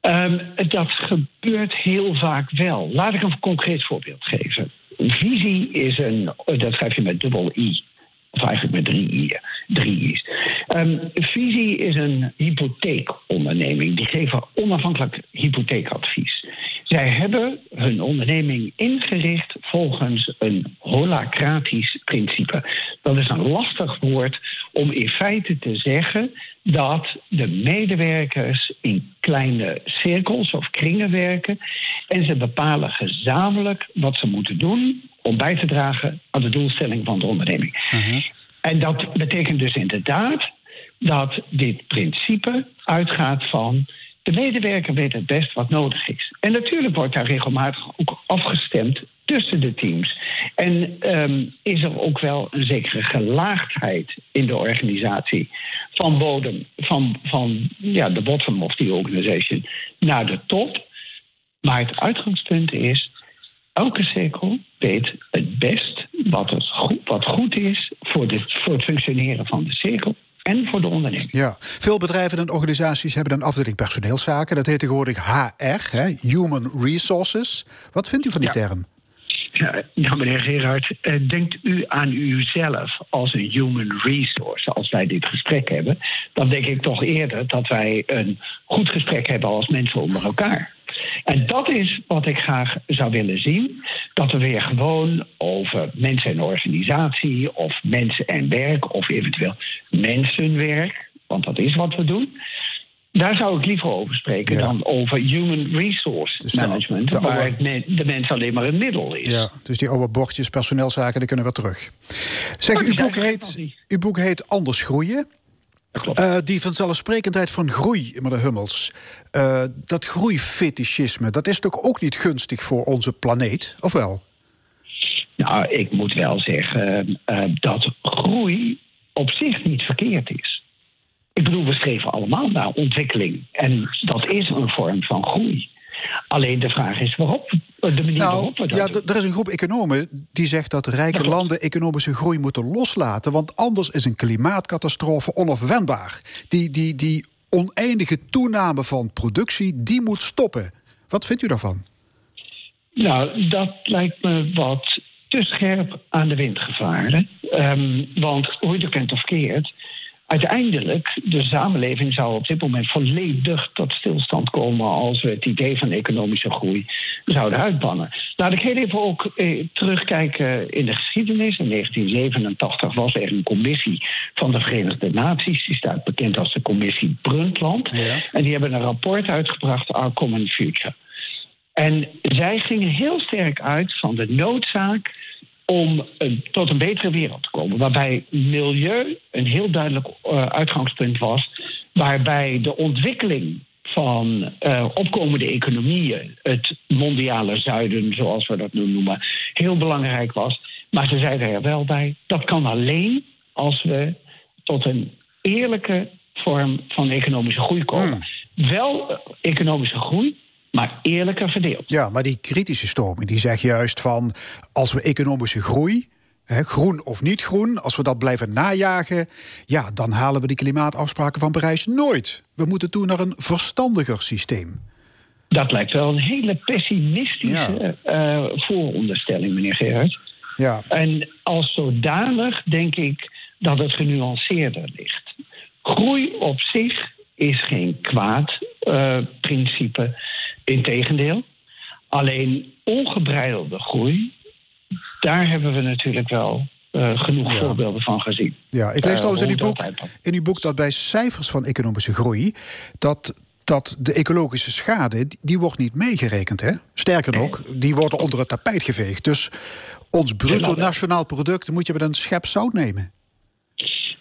Ehm, dat gebeurt heel vaak wel. Laat ik een concreet voorbeeld geven. Visie is een, dat schrijf je met dubbel I. Of eigenlijk met drie I'en. Drie I's. Ehm, Visie is een hypotheekonderneming. Die geven onafhankelijk hypotheekadvies. Zij hebben hun onderneming ingericht volgens een holacratisch principe. Dat is een lastig woord om in feite te zeggen dat de medewerkers in kleine cirkels of kringen werken en ze bepalen gezamenlijk wat ze moeten doen om bij te dragen aan de doelstelling van de onderneming. En dat betekent dus inderdaad dat dit principe uitgaat van de medewerker weet het best wat nodig is. En natuurlijk wordt daar regelmatig ook afgestemd tussen de teams. En ehm, is er ook wel een zekere gelaagdheid in de organisatie van bodem, van, van ja, de bottom of the organization naar de top. Maar het uitgangspunt is, elke cirkel weet het best wat, het goed, wat goed is voor, de, voor het functioneren van de cirkel en voor de onderneming.
Ja, veel bedrijven en organisaties hebben een afdeling personeelszaken. Dat heet tegenwoordig HR, hè, Human Resources. Wat vindt u van die
Ja.
term?
Ja, nou, meneer Gerard, eh, denkt u aan uzelf als een human resource als wij dit gesprek hebben? Dan denk ik toch eerder dat wij een goed gesprek hebben als mensen onder elkaar. En dat is wat ik graag zou willen zien. Dat we weer gewoon over mensen en organisatie, of mensen en werk, of eventueel mensenwerk, want dat is wat we doen. Daar zou ik liever over spreken dan over human resource management,
de
waar
oude-
de mens alleen maar een middel is.
Ja, dus die oude bordjes, personeelszaken, die kunnen we terug. Zeg, uw boek, heet, uw boek heet Anders Groeien. Eh, die vanzelfsprekendheid van groei, meneer Hummels. eh, dat groeifetischisme, dat is toch ook niet gunstig voor onze planeet, of wel?
Nou, ik moet wel zeggen eh, dat groei op zich niet verkeerd is. Ik bedoel, we streven allemaal naar ontwikkeling. En dat is een vorm van groei. Alleen de vraag is waarop, de manier
Nou,
waarop we dat
ja,
doen.
er is een groep economen die zegt dat rijke landen economische groei moeten loslaten. Want anders is een klimaatcatastrofe onafwendbaar. Die, die, die oneindige toename van productie, die moet stoppen. Wat vindt u daarvan?
Nou, dat lijkt me wat te scherp aan de wind gevaren. Ehm, want hoe je het kent of keert, uiteindelijk de samenleving zou op dit moment volledig tot stilstand komen als we het idee van economische groei zouden uitbannen. Laat ik heel even ook eh, terugkijken in de geschiedenis. In 1987 was er een commissie van de Verenigde Naties. Die staat bekend als de commissie Brundtland. En die hebben een rapport uitgebracht, Our Common Future. En zij gingen heel sterk uit van de noodzaak om een, tot een betere wereld te komen. Waarbij milieu een heel duidelijk eh, uitgangspunt was. Waarbij de ontwikkeling van eh, opkomende economieën, het mondiale zuiden, zoals we dat nu noemen, heel belangrijk was. Maar ze zeiden er wel bij: dat kan alleen als we tot een eerlijke vorm van economische groei komen. Wel eh, economische groei, maar eerlijker verdeeld.
Ja, maar die kritische stroming die zegt juist van... als we economische groei, hè, groen of niet groen... als we dat blijven najagen, ja, dan halen we die klimaatafspraken van Parijs nooit. We moeten toe naar een verstandiger systeem.
Dat lijkt wel een hele pessimistische eh, vooronderstelling, meneer Gerard.
Ja.
En als zodanig denk ik dat het genuanceerder ligt. Groei op zich is geen kwaad eh, principe. Integendeel. Alleen ongebreidelde groei, daar hebben we natuurlijk wel eh, genoeg voorbeelden van gezien.
Ja, ik lees
Eh,
trouwens in uw, boek, in uw boek dat bij cijfers van economische groei... dat, dat de ecologische schade, die- wordt niet meegerekend. Hè? Sterker nog, die worden onder het tapijt geveegd. Dus ons bruto nationaal product moet je met een schep zout nemen.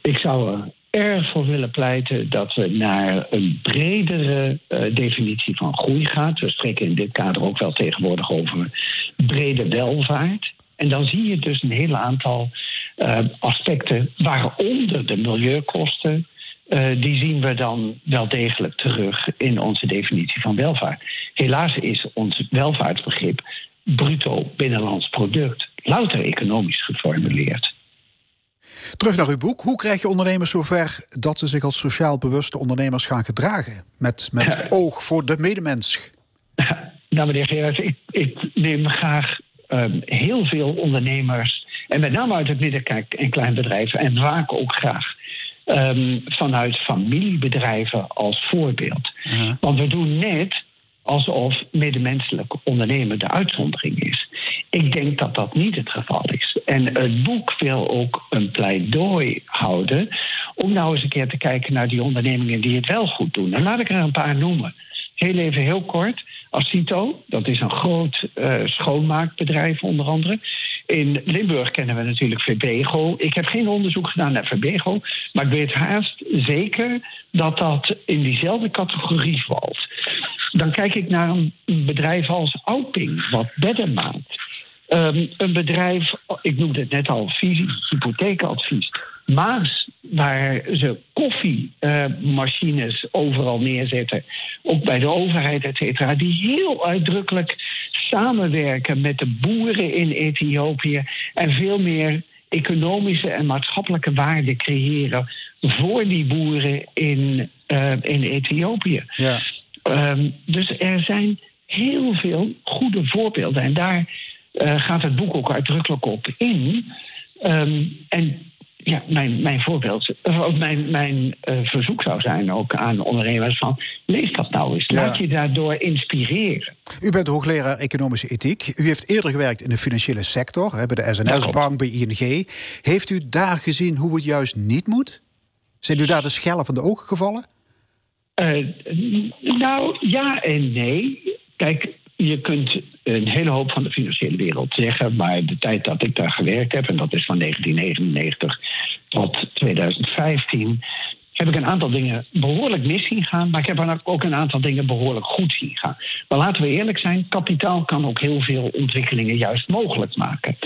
Ik zou er erg voor willen pleiten dat we naar een bredere eh, definitie van groei gaan. We spreken in dit kader ook wel tegenwoordig over brede welvaart. En dan zie je dus een heel aantal eh, aspecten, waaronder de milieukosten. eh, die zien we dan wel degelijk terug in onze definitie van welvaart. Helaas is ons welvaartsbegrip bruto binnenlands product louter economisch geformuleerd.
Terug naar uw boek. Hoe krijg je ondernemers zover dat ze zich als sociaal bewuste ondernemers gaan gedragen? Met, met oog voor de medemens.
Nou, meneer Gerard, ik, ik neem graag ehm, heel veel ondernemers, en met name uit het midden- en kleinbedrijf, en vaak ook graag ehm, vanuit familiebedrijven als voorbeeld. Want we doen net alsof medemenselijk ondernemen de uitzondering is. Ik denk dat dat niet het geval is. En het boek wil ook een pleidooi houden om nou eens een keer te kijken naar die ondernemingen die het wel goed doen. En laat ik er een paar noemen. Heel even heel kort. Acito, dat is een groot eh, schoonmaakbedrijf onder andere. In Limburg kennen we natuurlijk Verbego. Ik heb geen onderzoek gedaan naar Verbego, maar ik weet haast zeker dat dat in diezelfde categorie valt. Dan kijk ik naar een bedrijf als Auping, wat bedden maakt. Ehm, een bedrijf, ik noemde het net al, hypotheekadvies. Maas, waar ze koffiemachines overal neerzetten, ook bij de overheid, et cetera, die heel uitdrukkelijk samenwerken met de boeren in Ethiopië en veel meer economische en maatschappelijke waarde creëren voor die boeren in, eh, in Ethiopië.
Ja.
Ehm, dus er zijn heel veel goede voorbeelden. En daar eh, gaat het boek ook uitdrukkelijk op in. Ehm, en ja, mijn, mijn voorbeeld, of mijn, mijn eh, verzoek zou zijn ook aan ondernemers van... lees dat nou eens, laat je daardoor inspireren.
U bent hoogleraar economische ethiek. U heeft eerder gewerkt in de financiële sector, hè, bij de SNS-bank, bij ING. Heeft u daar gezien hoe het juist niet moet? Zijn u daar de schellen van de ogen gevallen?
Eh, nou, ja en nee. Kijk, je kunt een hele hoop van de financiële wereld zeggen, maar de tijd dat ik daar gewerkt heb, en dat is van 1999 tot 2015, heb ik een aantal dingen behoorlijk mis zien gaan, maar ik heb ook een aantal dingen behoorlijk goed zien gaan. Maar laten we eerlijk zijn, kapitaal kan ook heel veel ontwikkelingen juist mogelijk maken.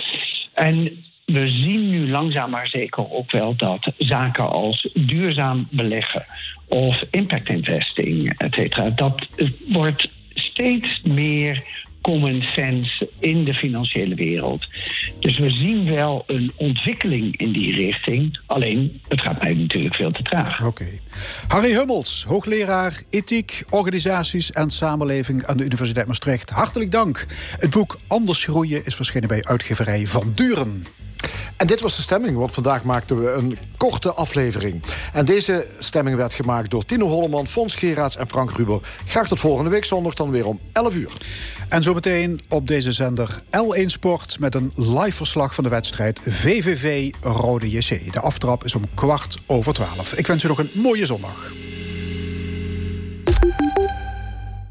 En we zien nu langzaam maar zeker ook wel dat zaken als duurzaam beleggen of impact investing, et cetera, dat wordt steeds meer common sense in de financiële wereld. Dus we zien wel een ontwikkeling in die richting. Alleen, het gaat mij natuurlijk veel te traag.
Oké. Harry Hummels, hoogleraar ethiek, organisaties en samenleving aan de Universiteit Maastricht. Hartelijk dank. Het boek Anders groeien is verschenen bij uitgeverij Van Duren.
En dit was de stemming, want vandaag maakten we een korte aflevering. En deze stemming werd gemaakt door Tino Holleman, Fons Geraerts en Frank Ruber. Graag tot volgende week zondag dan weer om 11 uur.
En zometeen op deze zender L1 Sport met een live verslag van de wedstrijd VVV Rode JC. De aftrap is om kwart over twaalf. Ik wens u nog een mooie zondag.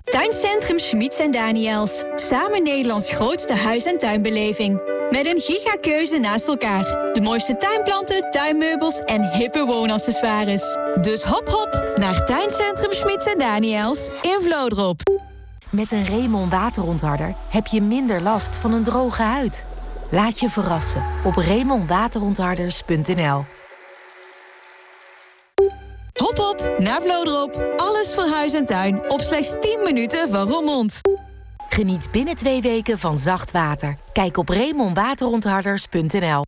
Tuincentrum Schmitz en Daniels. Samen Nederlands grootste huis- en tuinbeleving. Met een gigakeuze naast elkaar. De mooiste tuinplanten, tuinmeubels en hippe woonaccessoires. Dus hop hop naar Tuincentrum Schmitz en Daniels in Vlodrop.
Met een Remon waterontharder heb je minder last van een droge huid. Laat je verrassen op remonwaterontharders.nl
Hop hop naar Vlodrop. Alles voor huis en tuin op slechts 10 minuten van Roermond.
Geniet binnen twee weken van zacht water. Kijk op remonwaterontharders.nl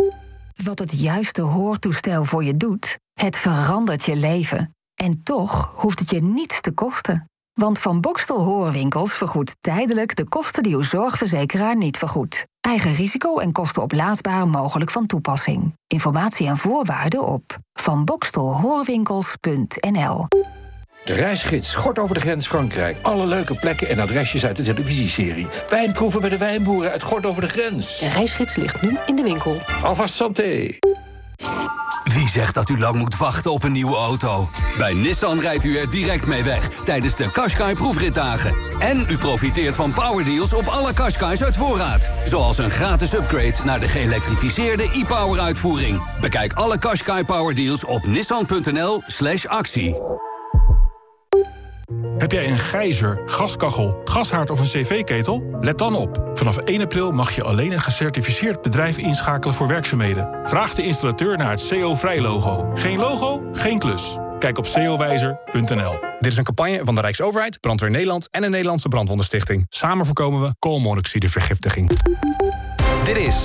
Wat het juiste hoortoestel voor je doet, het verandert je leven. En toch hoeft het je niets te kosten. Want Van Bokstel Hoorwinkels vergoedt tijdelijk de kosten die uw zorgverzekeraar niet vergoedt. Eigen risico en kosten oplaadbaar mogelijk van toepassing. Informatie en voorwaarden op vanbokstelhoorwinkels.nl
De reisgids Gort over de grens Frankrijk. Alle leuke plekken en adresjes uit de televisieserie. Wijnproeven bij de wijnboeren uit Gort over de grens.
De reisgids ligt nu in de winkel.
Alvast santé.
Wie zegt dat u lang moet wachten op een nieuwe auto? Bij Nissan rijdt u er direct mee weg tijdens de Qashqai proefritdagen. En u profiteert van powerdeals op alle Qashqai's uit voorraad. Zoals een gratis upgrade naar de geëlektrificeerde e-power uitvoering. Bekijk alle Qashqai powerdeals op nissan.nl slash actie.
Heb jij een gijzer, gaskachel, gashaard of een cv-ketel? Let dan op. Vanaf 1 april mag je alleen een gecertificeerd bedrijf inschakelen voor werkzaamheden. Vraag de installateur naar het CO-vrij logo. Geen logo, geen klus. Kijk op cowijzer.nl.
Dit is een campagne van de Rijksoverheid, Brandweer Nederland en de Nederlandse Brandwondenstichting. Samen voorkomen we koolmonoxidevergiftiging.
Dit is